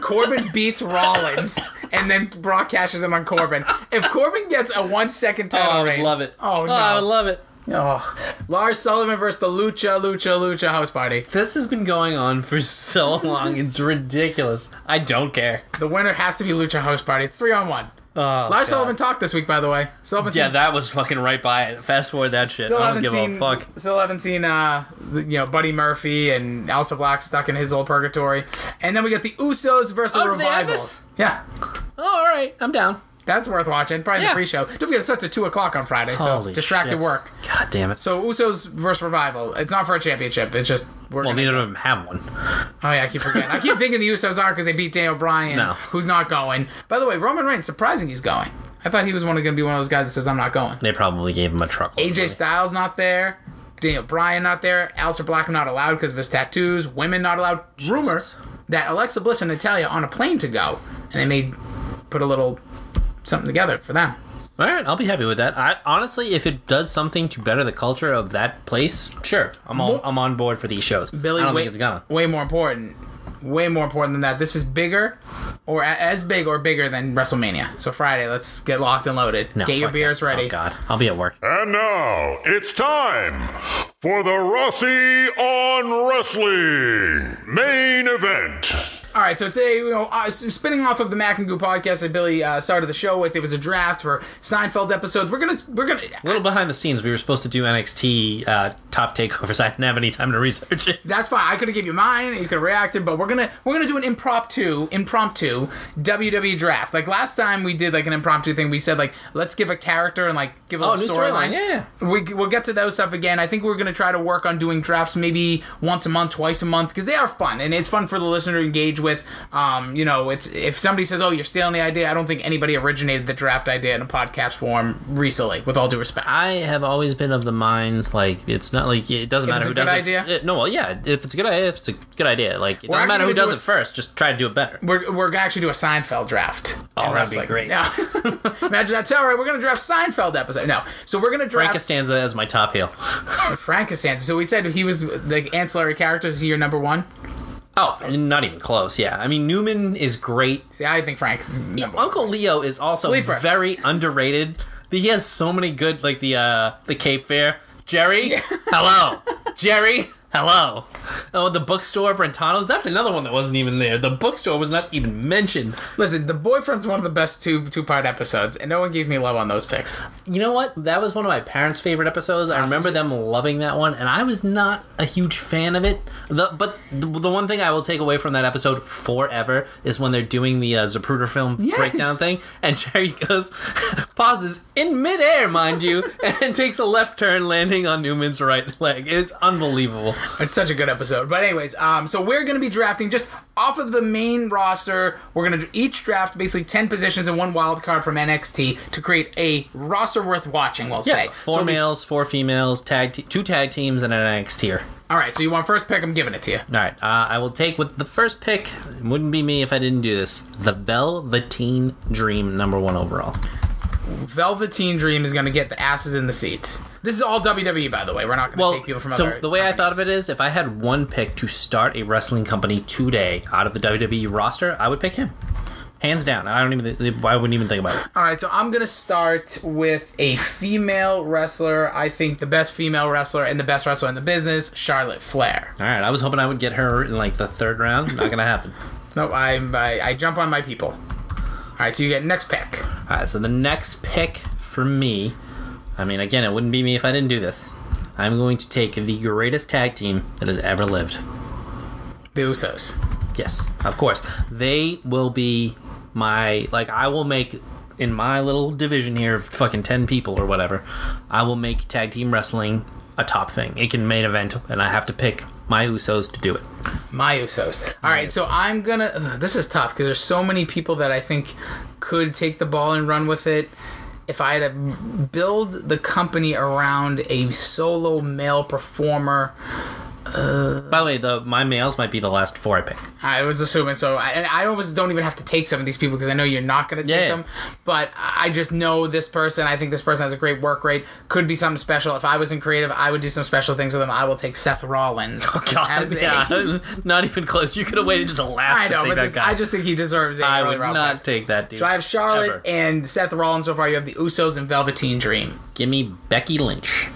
S1: Corbin beats Rollins, and then Brock cashes him on Corbin. If Corbin gets a one second oh, title
S2: I would
S1: reign-
S2: love it.
S1: Oh, oh no!
S2: I would love it.
S1: oh. Lars Sullivan versus the Lucha Lucha Lucha House Party.
S2: This has been going on for so long. It's ridiculous. I don't care.
S1: The winner has to be Lucha House Party. It's three on one.
S2: Oh,
S1: Lars
S2: God.
S1: Sullivan talked this week, by the way. Sullivan
S2: Yeah, that was fucking right by it. Fast forward that shit.
S1: Still
S2: I
S1: haven't
S2: don't give
S1: seen.
S2: a fuck.
S1: Still haven't seen. Uh, you know, Buddy Murphy and Aleister Black stuck in his little purgatory, and then we got the Usos versus
S2: Oh, they have
S1: Revival.
S2: this?
S1: Yeah,
S2: Oh, all right, I'm down.
S1: that's worth watching. Probably
S2: Yeah.
S1: the pre-show. Don't forget, it starts at two o'clock on Friday, so
S2: Holy
S1: distracted
S2: shit.
S1: work.
S2: God damn it.
S1: So Usos versus Revival. It's not for a championship. It's just we're
S2: Well, neither of them have one.
S1: Oh yeah, I keep forgetting. I keep thinking the Usos are because they beat Daniel Bryan,
S2: No.
S1: who's not going. By the way, Roman Reigns, surprising he's going. I thought he was one going to be one of those guys that says I'm not going.
S2: They probably gave him a truck.
S1: AJ Styles not there. Daniel Bryan not there. Aleister Black not allowed because of his tattoos. Women not allowed. Rumor that Alexa Bliss and Natalya on a plane to go, and they made put a little something together for them.
S2: All right, I'll be happy with that. I honestly, if it does something to better the culture of that place, sure, I'm all, I'm on board for these shows.
S1: Billy,
S2: I don't
S1: way,
S2: think it's gonna.
S1: way more important. Way more important than that. This is bigger, or as big or bigger than WrestleMania. So Friday, let's get locked and loaded.
S2: No,
S1: get your beers
S2: that.
S1: ready.
S2: Oh God, I'll be at work.
S3: And now it's time for the Rossi on Wrestling main event.
S1: All right, so today, you know, uh, spinning off of the Mac and Goo podcast that Billy uh, started the show with, it was a draft for Seinfeld episodes. We're gonna, we're gonna.
S2: A little behind the scenes, we were supposed to do NXT uh, top takeovers. I didn't have any time to research it.
S1: That's fine. I could have give you mine. You could have reacted, but we're gonna we're gonna do an impromptu impromptu WWE draft. Like last time we did like an impromptu thing. We said like let's give a character and like give a
S2: Oh,
S1: storyline.
S2: storyline, yeah,
S1: We we'll get to those stuff again. I think we're gonna try to work on doing drafts maybe once a month, twice a month because they are fun and it's fun for the listener to engage with. Um, you know, it's if somebody says, "Oh, you're stealing the idea," I don't think anybody originated the draft idea in a podcast form recently. With all due respect.
S2: I have always been of the mind like it's not like it doesn't matter
S1: it's
S2: who
S1: a good
S2: does
S1: idea?
S2: it. it. No, well, yeah, if it's a good idea, if it's a good idea, like it
S1: We're
S2: doesn't matter who
S1: do
S2: does
S1: a
S2: it first. Just try to do it better.
S1: We're, we're gonna actually do a Seinfeld draft.
S2: Oh, that'd be great.
S1: Yeah. Imagine that. All right, we're gonna draft Seinfeld episode. No, so we're gonna draft
S2: Costanza as my top heel.
S1: Frank Costanza. So we said he was the ancillary characters. Is he your number one?
S2: Oh, not even close. Yeah, I mean Newman is great.
S1: See, I think Frank. Is number one.
S2: Uncle Leo is also
S1: Sleeper.
S2: very underrated. He has so many good like the uh the Cape Fear. Jerry, hello. Jerry, hello. Oh, the bookstore Brentano's. That's another one that wasn't even there. The bookstore was not even mentioned.
S1: Listen, the boyfriend's one of the best two two part episodes, and no one gave me love on those picks.
S2: You know what? That was one of my parents' favorite episodes. I remember them loving that one, and I was not a huge fan of it. The, but the, the one thing I will take away from that episode forever is when they're doing the uh, Zapruder film
S1: Yes.
S2: breakdown thing, and Jerry goes, pauses in midair, mind you, and takes a left turn, landing on Newman's right leg. It's unbelievable.
S1: It's such a good episode. But anyways, um, so we're gonna be drafting just off of the main roster. We're gonna each draft basically ten positions and one wild card from NXT to create a roster worth watching. We'll say
S2: Four
S1: So we-
S2: males, four females, tag te- two tag teams, and an NXT tier.
S1: All right, so you want first pick? I'm giving it to you.
S2: All right, uh, I will take with the first pick. It wouldn't be me if I didn't do this. The Velveteen Dream, number one overall.
S1: Velveteen Dream is going to get the asses in the seats. This is all WWE, by the way. We're not going to
S2: Well,
S1: take people from
S2: so
S1: other.
S2: So the way I thought of it is, if I had one pick to start a wrestling company today out of the WWE roster, I would pick him, hands down. I don't even. I wouldn't even think about it.
S1: All right, so I'm going to start with a female wrestler. I think the best female wrestler and the best wrestler in the business, Charlotte Flair.
S2: All right, I was hoping I would get her in like the third round. Not gonna happen.
S1: No, I, I I jump on my people. All right, so you get next pick.
S2: All right, so the next pick for me, I mean, again, it wouldn't be me if I didn't do this. I'm going to take the greatest tag team that has ever lived.
S1: The Usos.
S2: Yes, of course. They will be my like I will make in my little division here of fucking 10 people or whatever. I will make tag team wrestling a top thing. It can main event and I have to pick my Usos to do it.
S1: My Usos. All right, so I'm gonna. ugh, this is tough because there's so many people that I think could take the ball and run with it. If I had to build the company around a solo male performer, Uh,
S2: By the way, the my males might be the last four I pick.
S1: I was assuming so. I, and I always don't even have to take some of these people because I know you're not going to take
S2: Yeah.
S1: them. But I just know this person. I think this person has a great work rate. Could be something special. If I was in creative, I would do some special things with them. I will take Seth Rollins.
S2: Oh
S1: God, a-
S2: yeah, not even close. You could have waited the last
S1: I
S2: to take
S1: but
S2: that
S1: this,
S2: guy.
S1: I just think he deserves it.
S2: I would
S1: round
S2: not take that dude.
S1: So I have Charlotte
S2: Ever.
S1: and Seth Rollins so far. You have the Usos and Velveteen Dream.
S2: Give me Becky Lynch.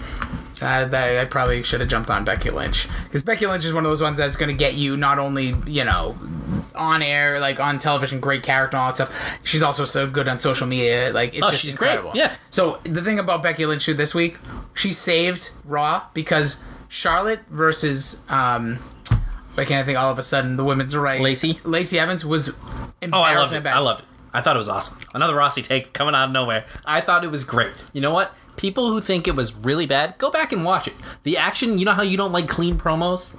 S1: Uh, that, I probably should have jumped on Becky Lynch because Becky Lynch is one of those ones that's going to get you not only you know on air like on television, great character and all that stuff. She's also so good on social media. Like it's
S2: Oh,
S1: just
S2: she's great,
S1: incredible.
S2: yeah.
S1: So the thing about Becky Lynch too this week, she saved Raw because Charlotte versus um. Why can't I think all of a sudden the women's right?
S2: Lacey?
S1: Lacey Evans was
S2: Oh, I loved it.
S1: bad.
S2: I loved it. I thought it was awesome. Another Rossi take coming out of nowhere. I thought it was great. You know what? People who think it was really bad, go back and watch it. The action, you know how you don't like clean promos?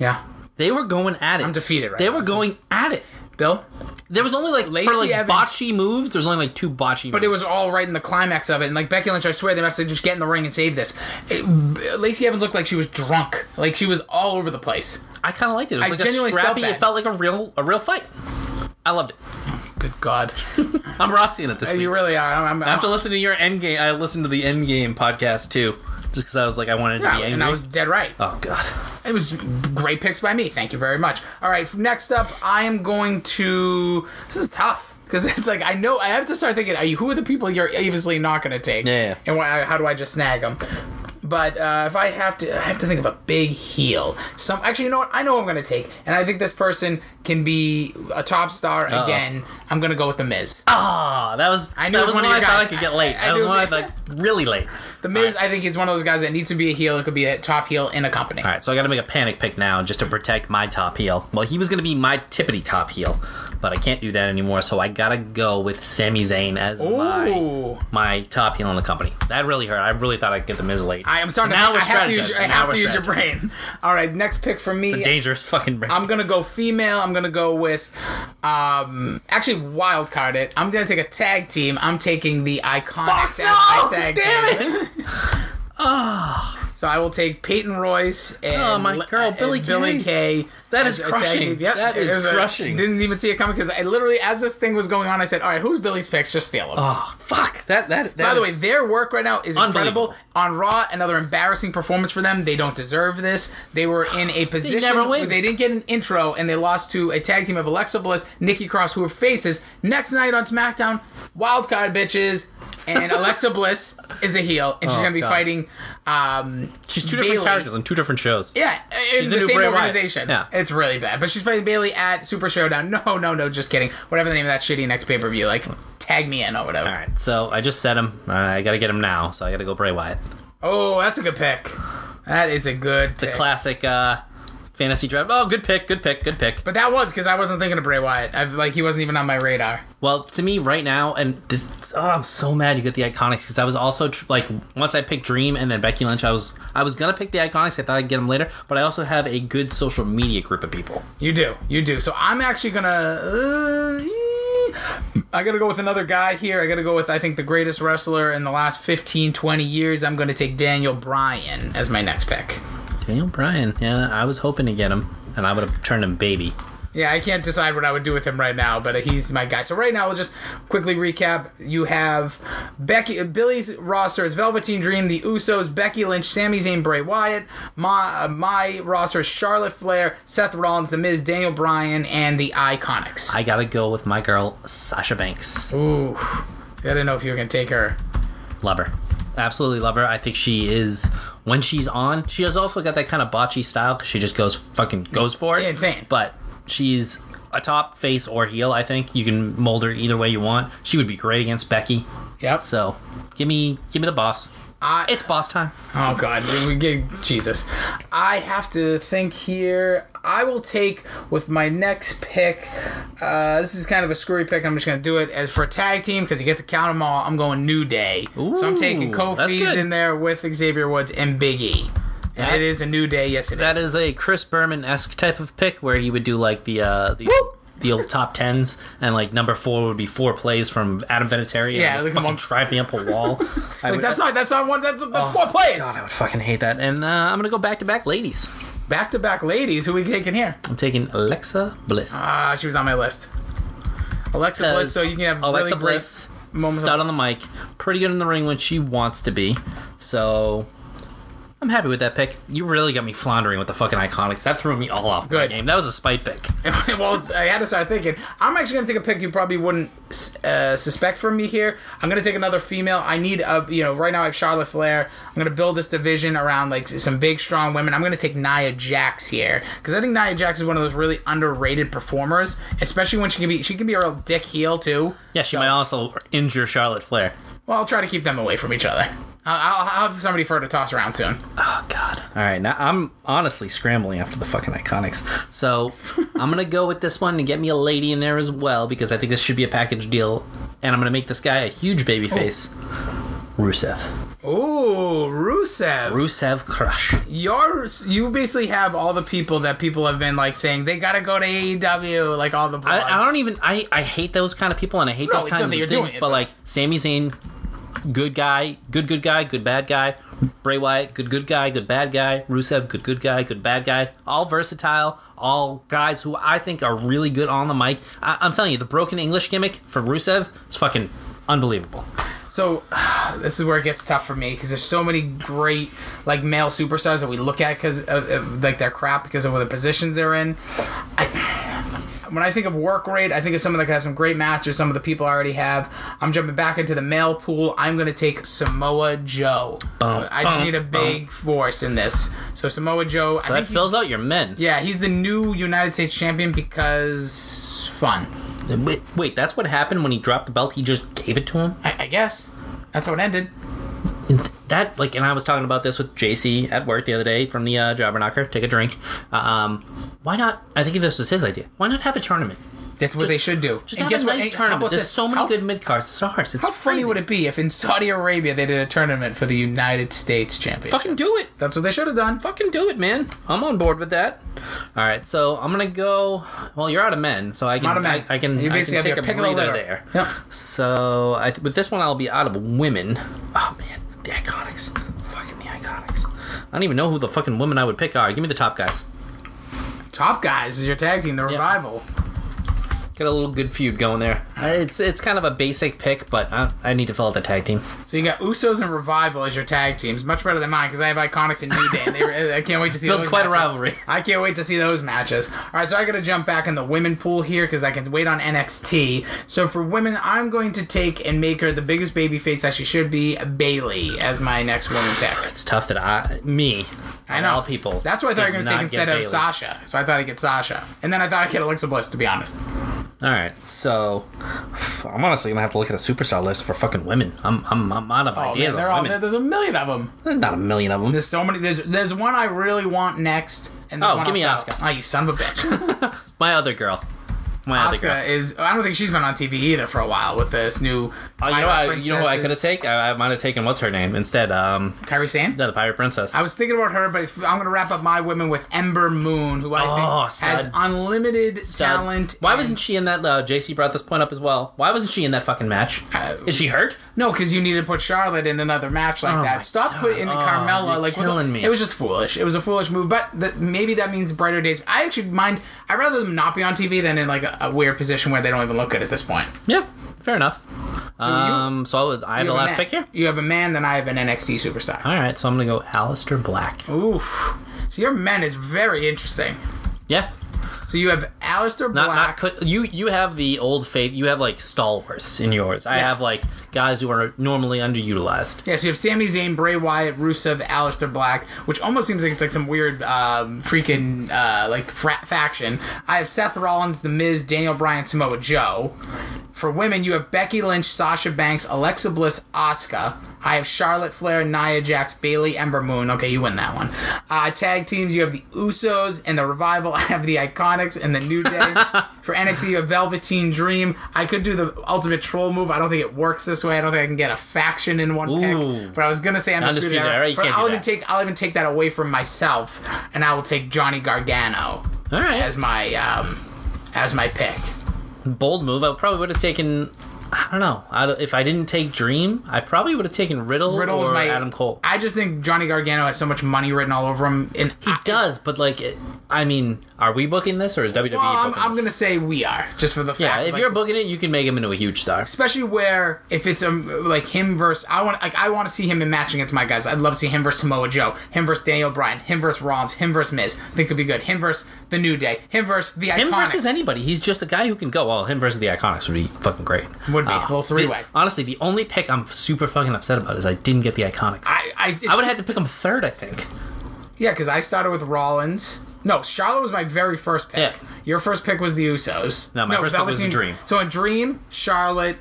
S1: Yeah.
S2: They were going at it.
S1: I'm defeated right
S2: They
S1: now.
S2: were going at it.
S1: Bill?
S2: There was only like
S1: Lacey
S2: for like
S1: Evans-
S2: botchy moves. There was only like two botchy.
S1: But it was all right in the climax of it. And like Becky Lynch, I swear they must have just get in the ring and save this. It, Lacey Evans looked like she was drunk. Like she was all over the place.
S2: I kind of liked it. It was
S1: I
S2: like a
S1: genuinely felt
S2: scrappy. It felt like a real a real fight. I loved it.
S1: Oh, good God.
S2: I'm Rossian it this week.
S1: you really are. I'm, I'm,
S2: After listening to your Endgame, I listened to the Endgame podcast too, just because I was like, I wanted to
S1: yeah,
S2: be angry.
S1: and I was dead right.
S2: oh god.
S1: It was great picks by me. Thank you very much. All right, next up, I am going to. This is tough because it's like I know I have to start thinking. Are you who are the people you're obviously not going to take?
S2: Yeah, yeah.
S1: And why, how do I just snag them? But uh, if I have to, I have to think of a big heel. Some actually, you know what? I know I'm going to take, and I think this person can be a top star again. I'm going to go with the Miz.
S2: Ah, that was
S1: I knew
S2: that
S1: was one
S2: one
S1: of
S2: I
S1: your
S2: thought I could get late.
S1: I- I
S2: That was one I thought really late.
S1: The Miz, I think, is one of those guys that needs to be a heel and could be a top heel in a company.
S2: All right, so I got to make a panic pick now just to protect my top heel. Well, he was going to be my tippity top heel, but I can't do that anymore. So I got to go with Sami Zayn as my
S1: Ooh.
S2: my top heel in the company. That really hurt. I really thought I'd get the Miz late.
S1: I am starting
S2: So now
S1: to.
S2: we're
S1: I have to use. I have to use your brain. All right, next pick for me.
S2: Dangerous fucking brain.
S1: I'm gonna go female. I'm gonna go with, um, actually wild card it. I'm gonna take a tag team. I'm taking the Iconics as my tag
S2: Damn
S1: team. Ah. So I will take Peyton Royce oh, and
S2: Oh, my
S1: Le-
S2: girl,
S1: and
S2: Billy
S1: Billie
S2: Kay. That is crushing.
S1: Yep,
S2: That is
S1: a-
S2: crushing.
S1: didn't even see it coming because I literally, as this thing was going on, I said, "All right, who's Billy's picks? Just steal them."
S2: oh fuck that that. that
S1: By the way, their work right now is incredible. On Raw, another embarrassing performance for them. They don't deserve this. They were in a position
S2: never win.
S1: where they didn't get an intro and they lost to a tag team of Alexa Bliss, Nikki Cross, who were faces. Next night on SmackDown, wildcard bitches. And Alexa Bliss is a heel, and she's
S2: Oh,
S1: gonna be
S2: God.
S1: fighting. Um,
S2: she's two
S1: Bayley.
S2: different characters on two different shows.
S1: Yeah, in
S2: the
S1: the, same
S2: Bray Wyatt.
S1: organization.
S2: Yeah.
S1: it's really bad. But she's fighting Bayley at Super Showdown. No, no, no, just kidding. Whatever the name of that shitty next pay per view, like tag me in or whatever.
S2: All right, so I just set him. Uh, I got to get him now, so I got to go Bray Wyatt.
S1: Oh, that's a good pick. That is a good
S2: The classic uh, fantasy draft. Oh, good pick, good pick, good pick.
S1: But that was because I wasn't thinking of Bray Wyatt. I've, like he wasn't even on my radar.
S2: Well, to me right now, and oh, I'm so mad you get the Iconics because I was also tr- like, once I picked Dream and then Becky Lynch, I was I was gonna pick the Iconics. I thought I'd get them later, but I also have a good social media group of people.
S1: You do, you do. So I'm actually gonna. Uh, I gotta go with another guy here. I gotta go with I think the greatest wrestler in the last 15, 20 years. I'm gonna take Daniel Bryan as my next pick.
S2: Daniel Bryan, yeah, I was hoping to get him, and I would have turned him baby.
S1: Yeah, I can't decide what I would do with him right now, but he's my guy. So right now, we'll just quickly recap. You have Becky, Billy's roster is Velveteen Dream, the Usos, Becky Lynch, Sami Zayn, Bray Wyatt. My uh, my roster is Charlotte Flair, Seth Rollins, The Miz, Daniel Bryan, and the Iconics.
S2: I gotta go with my girl Sasha Banks.
S1: Ooh, I didn't know if you were gonna take her.
S2: Love her. Absolutely love her. I think she is when she's on. She has also got that kind of botchy style because she just goes fucking goes for it.
S1: Insane.
S2: But she's a top face or heel. I think you can mold her either way you want. She would be great against Becky.
S1: Yep.
S2: So give me give me the boss.
S1: I,
S2: It's boss time.
S1: Oh God, we get Jesus. I have to think here. I will take with my next pick. Uh, this is kind of a screwy pick. I'm just gonna do it as for a tag team because you get to count them all. I'm going New Day. Ooh, so I'm taking Kofi's in there with Xavier Woods and Big E. And
S2: That-
S1: it is a New Day. Yes, it is.
S2: That is a Chris Berman esque type of pick where he would do like the uh, the
S1: Whoop.
S2: The old top tens, and like number four would be four plays from Adam Vinatieri.
S1: Yeah,
S2: and it would
S1: like the
S2: fucking
S1: one-
S2: drive me up a wall.
S1: Like,
S2: would-
S1: that's not. That's not one. That's, that's
S2: Oh,
S1: four plays.
S2: God, I would fucking hate that. And uh, I'm gonna go back to back ladies.
S1: Back to back ladies. Who we taking here?
S2: I'm taking Alexa Bliss.
S1: Ah, she was on my list. Alexa
S2: Because
S1: Bliss. So you can have
S2: Alexa
S1: really
S2: Bliss,
S1: moments
S2: stud on the mic, pretty good in the ring when she wants to be. So I'm happy with that pick. You really got me floundering with the fucking iconics. That threw me all off my
S1: Good.
S2: game. That was a spite pick.
S1: well, I had to start thinking. I'm actually going to take a pick you probably wouldn't uh, suspect from me here. I'm going to take another female. I need a, you know, right now I have Charlotte Flair. I'm going to build this division around like some big, strong women. I'm going to take Nia Jax here because I think Nia Jax is one of those really underrated performers, especially when she can be she can be a real dick heel too.
S2: Yeah, she
S1: So-
S2: might also injure Charlotte Flair.
S1: Well, I'll try to keep them away from each other. I'll, I'll, I'll have somebody for her to toss around soon.
S2: Oh God! All right, now I'm honestly scrambling after the fucking iconics. So I'm gonna go with this one and get me a lady in there as well because I think this should be a package deal, and I'm gonna make this guy a huge baby face. Rusev.
S1: Ooh, Rusev.
S2: Rusev Crush.
S1: You're you basically have all the people that people have been like saying they gotta go to AEW, like all the. Blogs.
S2: I, I don't even. I, I hate those kind of people and I hate
S1: No,
S2: those
S1: it's
S2: kinds
S1: not
S2: of
S1: you're
S2: things.
S1: it,
S2: but
S1: but-
S2: like Sami Zayn, good guy, good good guy, good bad guy. Bray Wyatt, good good guy, good bad guy. Rusev, good good guy, good bad guy. All versatile. All guys who I think are really good on the mic. I, I'm telling you, the broken English gimmick for Rusev is fucking unbelievable.
S1: So this is where it gets tough for me because there's so many great like male superstars that we look at because of, of like their crap because of the positions they're in. I, when I think of work rate, I think of someone that could have some great matches. Some of the people I already have. I'm jumping back into the male pool. I'm going to take Samoa Joe.
S2: Bum,
S1: I just
S2: bum,
S1: need a big force in this. So Samoa Joe.
S2: So
S1: I
S2: that fills out your men.
S1: Yeah, he's the new United States champion because fun.
S2: Wait, wait, that's what happened when he dropped the belt. He just gave it to him.
S1: I, I guess that's how it ended.
S2: That like and i was talking about this with jc at work the other day from the uh, jobber knocker take a drink um why not i think this was his idea why not have a tournament
S1: That's what they should do.
S2: just have a nice
S1: And how
S2: tournament
S1: about
S2: there's
S1: this?
S2: so many
S1: How
S2: good mid-card stars it's
S1: How funny would it be if in Saudi Arabia they did a tournament for the United States championship?
S2: fucking do it
S1: That's what they should have done.
S2: fucking do it man i'm on board with that all right so i'm gonna go well you're out of men so i can
S1: Not a man.
S2: I, I can
S1: You
S2: I
S1: basically
S2: can
S1: have
S2: take a
S1: pick
S2: breather
S1: litter.
S2: there
S1: Yep.
S2: so I, with this one i'll be out of women oh man the iconics. Fucking the iconics. I don't even know who the fucking women i would pick are. Give me the top guys.
S1: Top guys is your tag team, the revival.
S2: Got a little good feud going there. Uh, It's it's kind of a basic pick, but I, I need to fill out the tag team.
S1: So you got Usos and Revival as your tag teams. Much better than mine because I have Iconics and New Day. And they I can't wait to see
S2: Built
S1: those
S2: quite a rivalry.
S1: I can't wait to see those matches. All right, so I got to jump back in the women pool here because I can wait on NXT. So for women, I'm going to take and make her the biggest baby face that she should be, Bayley, as my next woman pick.
S2: It's tough that I me
S1: I know.
S2: all people.
S1: That's what I thought you were going to take instead of. Sasha. So I thought I'd get Sasha. And then I thought I'd get Alexa Bliss, to be honest.
S2: All right, so I'm honestly gonna have to look at a superstar list for fucking women. I'm I'm, I'm out of
S1: Oh,
S2: ideas
S1: man, all, there's a million of them.
S2: Not a million of them.
S1: There's so many. There's, there's one I really want next. And there's
S2: Oh,
S1: one
S2: give me Asuka.
S1: Oh, you son of a bitch.
S2: My other girl. My other girl.
S1: Asuka is. I don't think she's been on TV either for a while with this new.
S2: Oh, you know, what I, you know what I could have taken? I, I might have taken what's her name instead. Um,
S1: Kairi Sane.
S2: yeah, the Pirate Princess.
S1: I was thinking about her, but if, I'm going to wrap up my women with Ember Moon, who I
S2: Oh,
S1: think has unlimited
S2: Stud.
S1: talent.
S2: Why wasn't she in that? Uh, JC brought this point up as well. Why wasn't she in that fucking match?
S1: Uh,
S2: Is she hurt?
S1: No, because you need to put Charlotte in another match like
S2: Oh
S1: that. Stop
S2: God.
S1: putting
S2: Oh,
S1: Carmella like
S2: killing
S1: the-
S2: me.
S1: It was just foolish. It was a foolish move, but th- maybe that means brighter days. I actually mind. I'd rather them not be on TV than in like a, a weird position where they don't even look good at this point.
S2: Yeah, fair enough.
S1: you-
S2: um, so I have
S1: You
S2: the last
S1: man-
S2: pick here.
S1: You have a man, then I have an NXT superstar.
S2: All right, so I'm gonna go Aleister Black.
S1: Oof. So your men is very interesting.
S2: Yeah,
S1: So you have Aleister Black.
S2: not put, you. You have the old faith. You have like stalwarts in yours. I
S1: Yeah.
S2: have like guys who are normally underutilized.
S1: yeah, so you have Sami Zayn, Bray Wyatt, Rusev, Aleister Black, which almost seems like it's like some weird um, freaking uh, like fra- faction. I have Seth Rollins, The Miz, Daniel Bryan, Samoa Joe. For women, you have Becky Lynch, Sasha Banks, Alexa Bliss, Asuka. I have Charlotte Flair, Nia Jax, Bayley, Ember Moon. Okay, you win that one. Uh, tag teams, you have the Usos and the Revival. I have the Iconics and the New Day. For NXT, you have Velveteen Dream. I could do the Ultimate Troll move. I don't think it works this way. I don't think I can get a faction in one
S2: Ooh.
S1: pick. But I was gonna say Undisputed,
S2: Undisputed Era,
S1: but I'll even take I'll even take that away from myself, and I will take Johnny Gargano
S2: All right,
S1: as my um, as my pick.
S2: Bold move. I probably would have taken. I don't know. I, if I didn't take Dream, I probably would have taken Riddle,
S1: Riddle
S2: or
S1: was my
S2: Adam Cole.
S1: I just think Johnny Gargano has so much money written all over him, and
S2: He does, but like, it, I mean, are we booking this or is WWE
S1: Well, I'm, I'm gonna say we are just for the fact.
S2: Yeah, if
S1: like,
S2: you're booking it, you can make him into a huge star.
S1: especially where if it's um like him versus I want like I want to see him in matching against my guys. I'd love to see him versus Samoa Joe, him versus Daniel Bryan, him versus Rollins, him versus Miz. I think could be good. Him versus the New Day, him versus the
S2: Him
S1: Iconics.
S2: versus anybody. He's just a guy who can go. Well, him versus the Iconics would be fucking great.
S1: Would be.
S2: Uh,
S1: Little three-way.
S2: honestly, the only pick I'm super fucking upset about is I didn't get the Iconics. I,
S1: I I,
S2: would have had to pick him third, I think.
S1: Yeah, because I started with Rollins. No, Charlotte was my very first pick.
S2: Yeah.
S1: Your first pick was the Usos.
S2: No, my first pick was the Dream.
S1: So a Dream, Charlotte,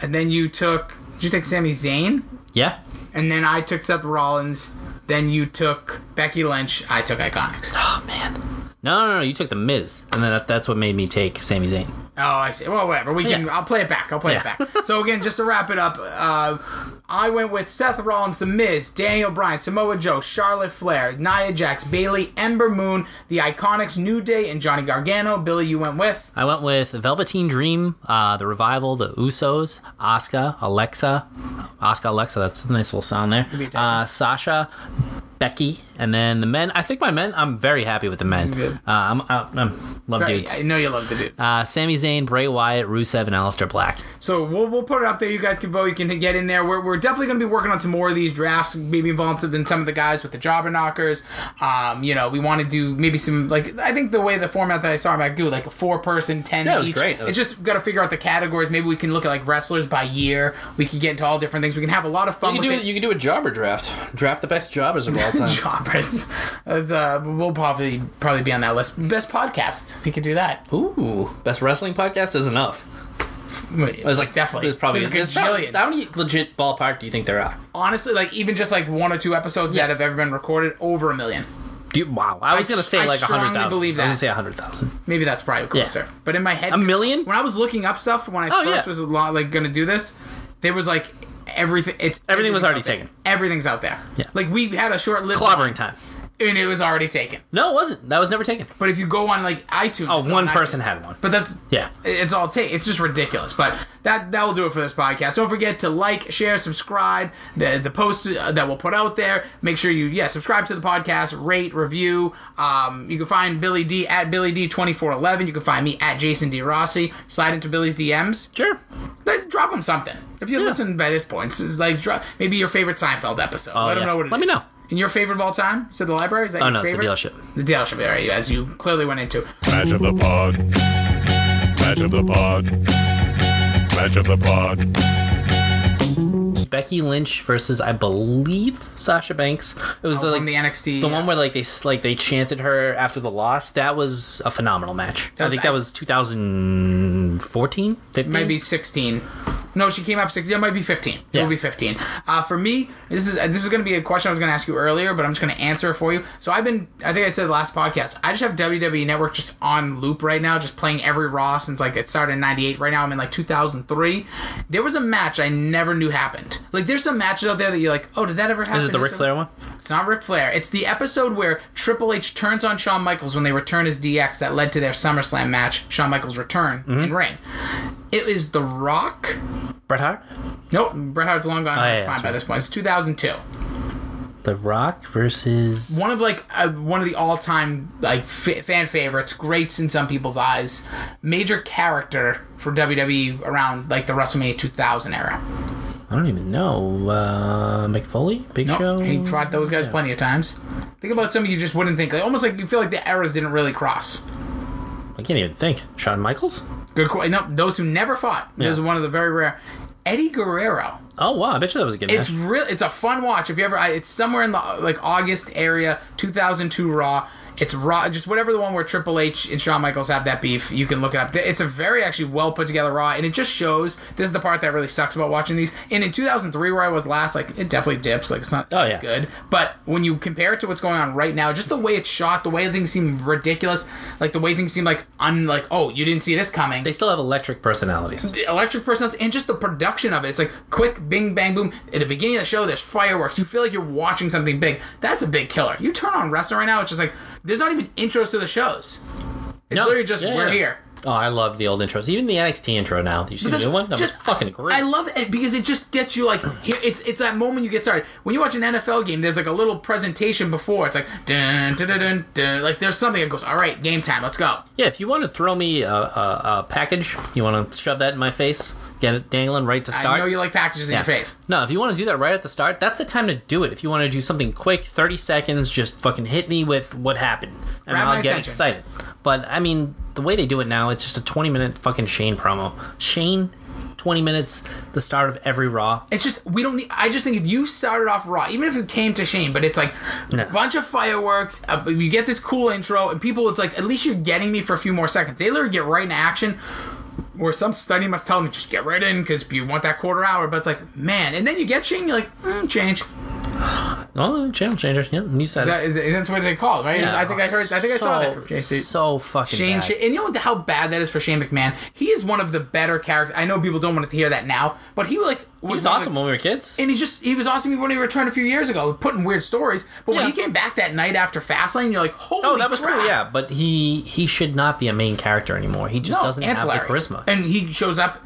S1: and then you took. Did you take Sami Zayn?
S2: Yeah.
S1: And then I took Seth Rollins. Then you took Becky Lynch. I took Iconics.
S2: Oh man. No, no, no. You took the Miz, and then that, that's what made me take Sami Zayn.
S1: Oh, I see. Well, whatever. We can.
S2: Yeah.
S1: I'll play it back. I'll play
S2: Yeah.
S1: it back. so again, just to wrap it up, uh, I went with Seth Rollins, The Miz, Daniel Bryan, Samoa Joe, Charlotte Flair, Nia Jax, Bayley, Ember Moon, The Iconics, New Day, and Johnny Gargano. Billy, you went with
S2: I went with Velveteen Dream, uh, the Revival, the Usos, Asuka, Alexa, Asuka, Alexa. That's a nice little sound there. Uh, Sasha, Becky, and then the men. I think my men. I'm very happy with the men.
S1: good.
S2: Uh, I'm, I'm, I'm love dudes.
S1: I know you love the dudes.
S2: Uh, Sami Zayn, Bray Wyatt, Rusev, and Aleister Black.
S1: So we'll, we'll put it up there. You guys can vote. You can get in there. We're, we're definitely going to be working on some more of these drafts, maybe involved in some of the guys with the jobber knockers. Um, you know, we want to do maybe some like I think the way the format that I saw about do like a four person, ten.
S2: Yeah, it was
S1: each.
S2: great. It was-
S1: It's just got to figure out the categories. Maybe we can look at like wrestlers by year. We can get into all different things. We can have a lot of fun
S4: You can do
S1: it.
S4: you can do a jobber draft. Draft the best jobbers of all time.
S1: Jobbers. Uh, we'll probably probably be on that list. Best podcast. We could do that.
S4: Ooh, best wrestling podcast is enough.
S1: It's like definitely.
S4: There's probably
S1: There's a
S4: there's probably-
S1: gajillion.
S4: How many legit ballpark do you think there are?
S1: Honestly, like even just like one or two episodes that have ever been recorded, over a million.
S2: You, wow, I was
S1: I
S2: gonna say
S1: s- I
S2: like a hundred
S1: strongly
S2: thousand.
S1: believe
S2: I was
S1: that.
S2: gonna say a hundred thousand.
S1: Maybe that's probably closer. But in my head,
S2: A million?
S1: When I was looking up stuff when I
S2: Oh,
S1: first
S2: yeah.
S1: was a lot like gonna do this, there was like everything. It's
S2: Everything was already taken.
S1: Everything's out there.
S2: Yeah.
S1: Like we had a short lived
S2: Clobbering time.
S1: And it was already taken.
S2: No, it wasn't. That was never taken.
S1: But if you go on like iTunes,
S2: Oh, one
S1: on
S2: person
S1: iTunes.
S2: had one.
S1: But that's
S2: Yeah.
S1: it's all take. It's just ridiculous. But that that will do it for this podcast. Don't forget to like, share, subscribe. The the posts uh, that we'll put out there. Make sure you yeah subscribe to the podcast, rate, review. Um, you can find Billy D at Billy D twenty four eleven. You can find me at Jason D Rossi. Slide into Billy's DMs.
S2: Sure.
S1: Drop him something. If you listen by this point, it's like drop, maybe your favorite Seinfeld episode. Let
S2: Oh, yeah.
S1: know what it is.
S2: Let me know.
S1: And your favorite of all time? Is it the library? Is that
S2: Oh,
S1: your
S2: no, it's the
S1: favorite?
S2: dealership.
S1: The dealership, area, as you clearly went into.
S3: Match of the pod. Match of the pod. Match of the pod.
S2: Becky Lynch versus I believe Sasha Banks. It was
S1: Oh,
S2: the,
S1: from the NXT,
S2: the
S1: yeah.
S2: one where like they like they chanted her after the loss. That was a phenomenal match. I think that was 2014, 15.
S1: Maybe 16. No, she came up 16. It might be 15. It'll be 15. Uh, for me, this is this is going to be a question I was going to ask you earlier, but I'm just going to answer it for you. So I've been, I think I said last podcast, I just have WWE Network just on loop right now, just playing every Raw since like it started in 98. Right now I'm in like 2003. There was a match I never knew happened. Like there's some matches out there that you're like, oh, did that ever happen?
S2: Is it the Ric Flair one?
S1: It's not Ric Flair. It's the episode where Triple H turns on Shawn Michaels when they return as DX that led to their SummerSlam match, Shawn Michaels' return
S2: Mm-hmm.
S1: in ring. It is The Rock.
S2: Bret Hart,
S1: Nope, Bret Hart's long gone
S2: Oh, yeah,
S1: fine by
S2: right.
S1: this point. It's 2002.
S2: The Rock versus
S1: One of like uh, one of the all-time like f- fan favorites, greats in some people's eyes, major character for WWE around like the WrestleMania 2000 era.
S2: I don't even know. Uh, Mick Foley,
S1: Big
S2: Show.
S1: he fought those guys plenty of times. Think about some of you just wouldn't think. Like, almost like you feel like the eras didn't really cross.
S2: I can't even think. Shawn Michaels.
S1: Good. qu- No, those two never fought. This is one of the very rare. Eddie Guerrero.
S2: Oh wow, I bet you that was a good
S1: It's real. It's a fun watch. If you ever, I- it's somewhere in the like August area, 2002 Raw. It's Raw, just whatever the one where Triple H and Shawn Michaels have that beef. You can look it up. It's a very actually well put together Raw, and it just shows. This is the part that really sucks about watching these. And in 2003, where I was last, like it definitely dips. Like it's not
S2: Oh,
S1: as
S2: yeah.
S1: good. But when you compare it to what's going on right now, just the way it's shot, the way things seem ridiculous, like the way things seem like un like oh you didn't see this coming
S2: They still have electric personalities.
S1: the electric personalities, and just the production of it. It's like quick, bing, bang, boom. At the beginning of the show, there's fireworks. You feel like you're watching something big. That's a big killer. You turn on wrestling right now, it's just like there's not even intros to the shows. It's
S2: No.
S1: literally just
S2: Yeah,
S1: we're
S2: yeah.
S1: here.
S2: Oh, I love the old intros. Even the NXT intro now. You see the new one? That
S1: just
S2: was fucking great.
S1: I love it because it just gets you like here. It's it's that moment you get started when you watch an NFL game. There's like a little presentation before. It's like dun dun dun dun. Like there's something that goes. All right, game time. Let's go.
S2: yeah, if you want to throw me a, a, a package, you want to shove that in my face, get it dangling right to start.
S1: I know you like packages in
S2: Yeah.
S1: your face.
S2: No, if you want to do that right at the start, that's the time to do it. If you want to do something quick, 30 seconds, just fucking hit me with what happened. And
S1: Grab
S2: I'll get
S1: attention.
S2: excited. But, I mean, the way they do it now, it's just a 20 minute fucking Shane promo. Shane, 20 minutes, the start of every Raw.
S1: It's just we don't need. I just think if you started off raw, even if it came to Shane, but it's like
S2: No.
S1: a bunch of fireworks. Uh, you get this cool intro, and people, it's like at least you're getting me for a few more seconds. They literally get right into action. Or some study must tell me just get right in because you want that quarter hour. But it's like man, and then you get Shane, you're like mm, change.
S2: Oh, channel changer. Yeah, you said
S1: Is
S2: it.
S1: that, is, that's what they call it, right?
S2: Yeah.
S1: I think I heard. I think I saw that
S2: So-
S1: from JC.
S2: So fucking
S1: Shane,
S2: bad.
S1: Shane, and you know how bad that is for Shane McMahon. He is one of the better characters. I know people don't want to hear that now, but he like
S2: He was awesome
S1: the-
S2: when we were kids.
S1: and he's just he was awesome when he returned a few years ago, putting weird stories. But when he came back that night after Fastlane, you're like, holy
S2: Oh, that was
S1: crap.
S2: cool. Yeah, but he he should not be a main character anymore. He just
S1: No,
S2: doesn't
S1: ancillary.
S2: have the charisma.
S1: and he shows up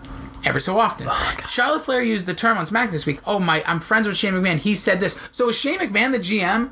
S1: every so often. Charlotte Flair used the term on Smack this week. Oh my, I'm friends with Shane McMahon. He said this. So is Shane McMahon the GM?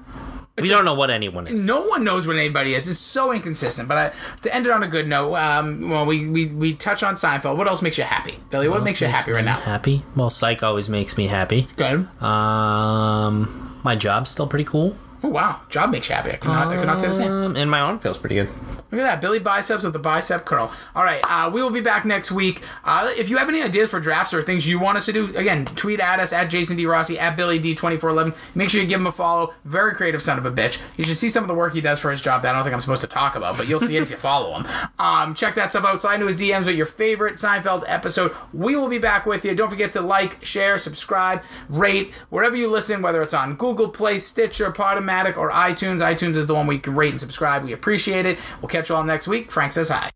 S2: we don't know what anyone is.
S1: no one knows what anybody is. It's so inconsistent. But I, to end it on a good note, um, well, we, we we touch on Seinfeld. What else makes you happy, Billy? What, makes you happy right now?
S2: Happy? Well, Psych always makes me happy.
S1: Good.
S2: Um, my job's still pretty cool.
S1: Oh wow, job makes you happy. I cannot, not, I could not say the same.
S2: Um, and my arm feels pretty good.
S1: Look at that, Billy biceps with the bicep curl. All right, uh, we will be back next week. Uh, if you have any ideas for drafts or things you want us to do, again, tweet at us at Jason D Rossi at Billy D twenty four eleven. Make sure you give him a follow. Very creative son of a bitch. You should see some of the work he does for his job that I don't think I'm supposed to talk about, but you'll see it if you follow him. Um, check that stuff out. Slide into his DMs with your favorite Seinfeld episode. We will be back with you. Don't forget to like, share, subscribe, rate wherever you listen, whether it's on Google Play, Stitcher, Podomatic, or iTunes. iTunes is the one we can rate and subscribe. We appreciate it. We'll catch you all next week. Frank says hi.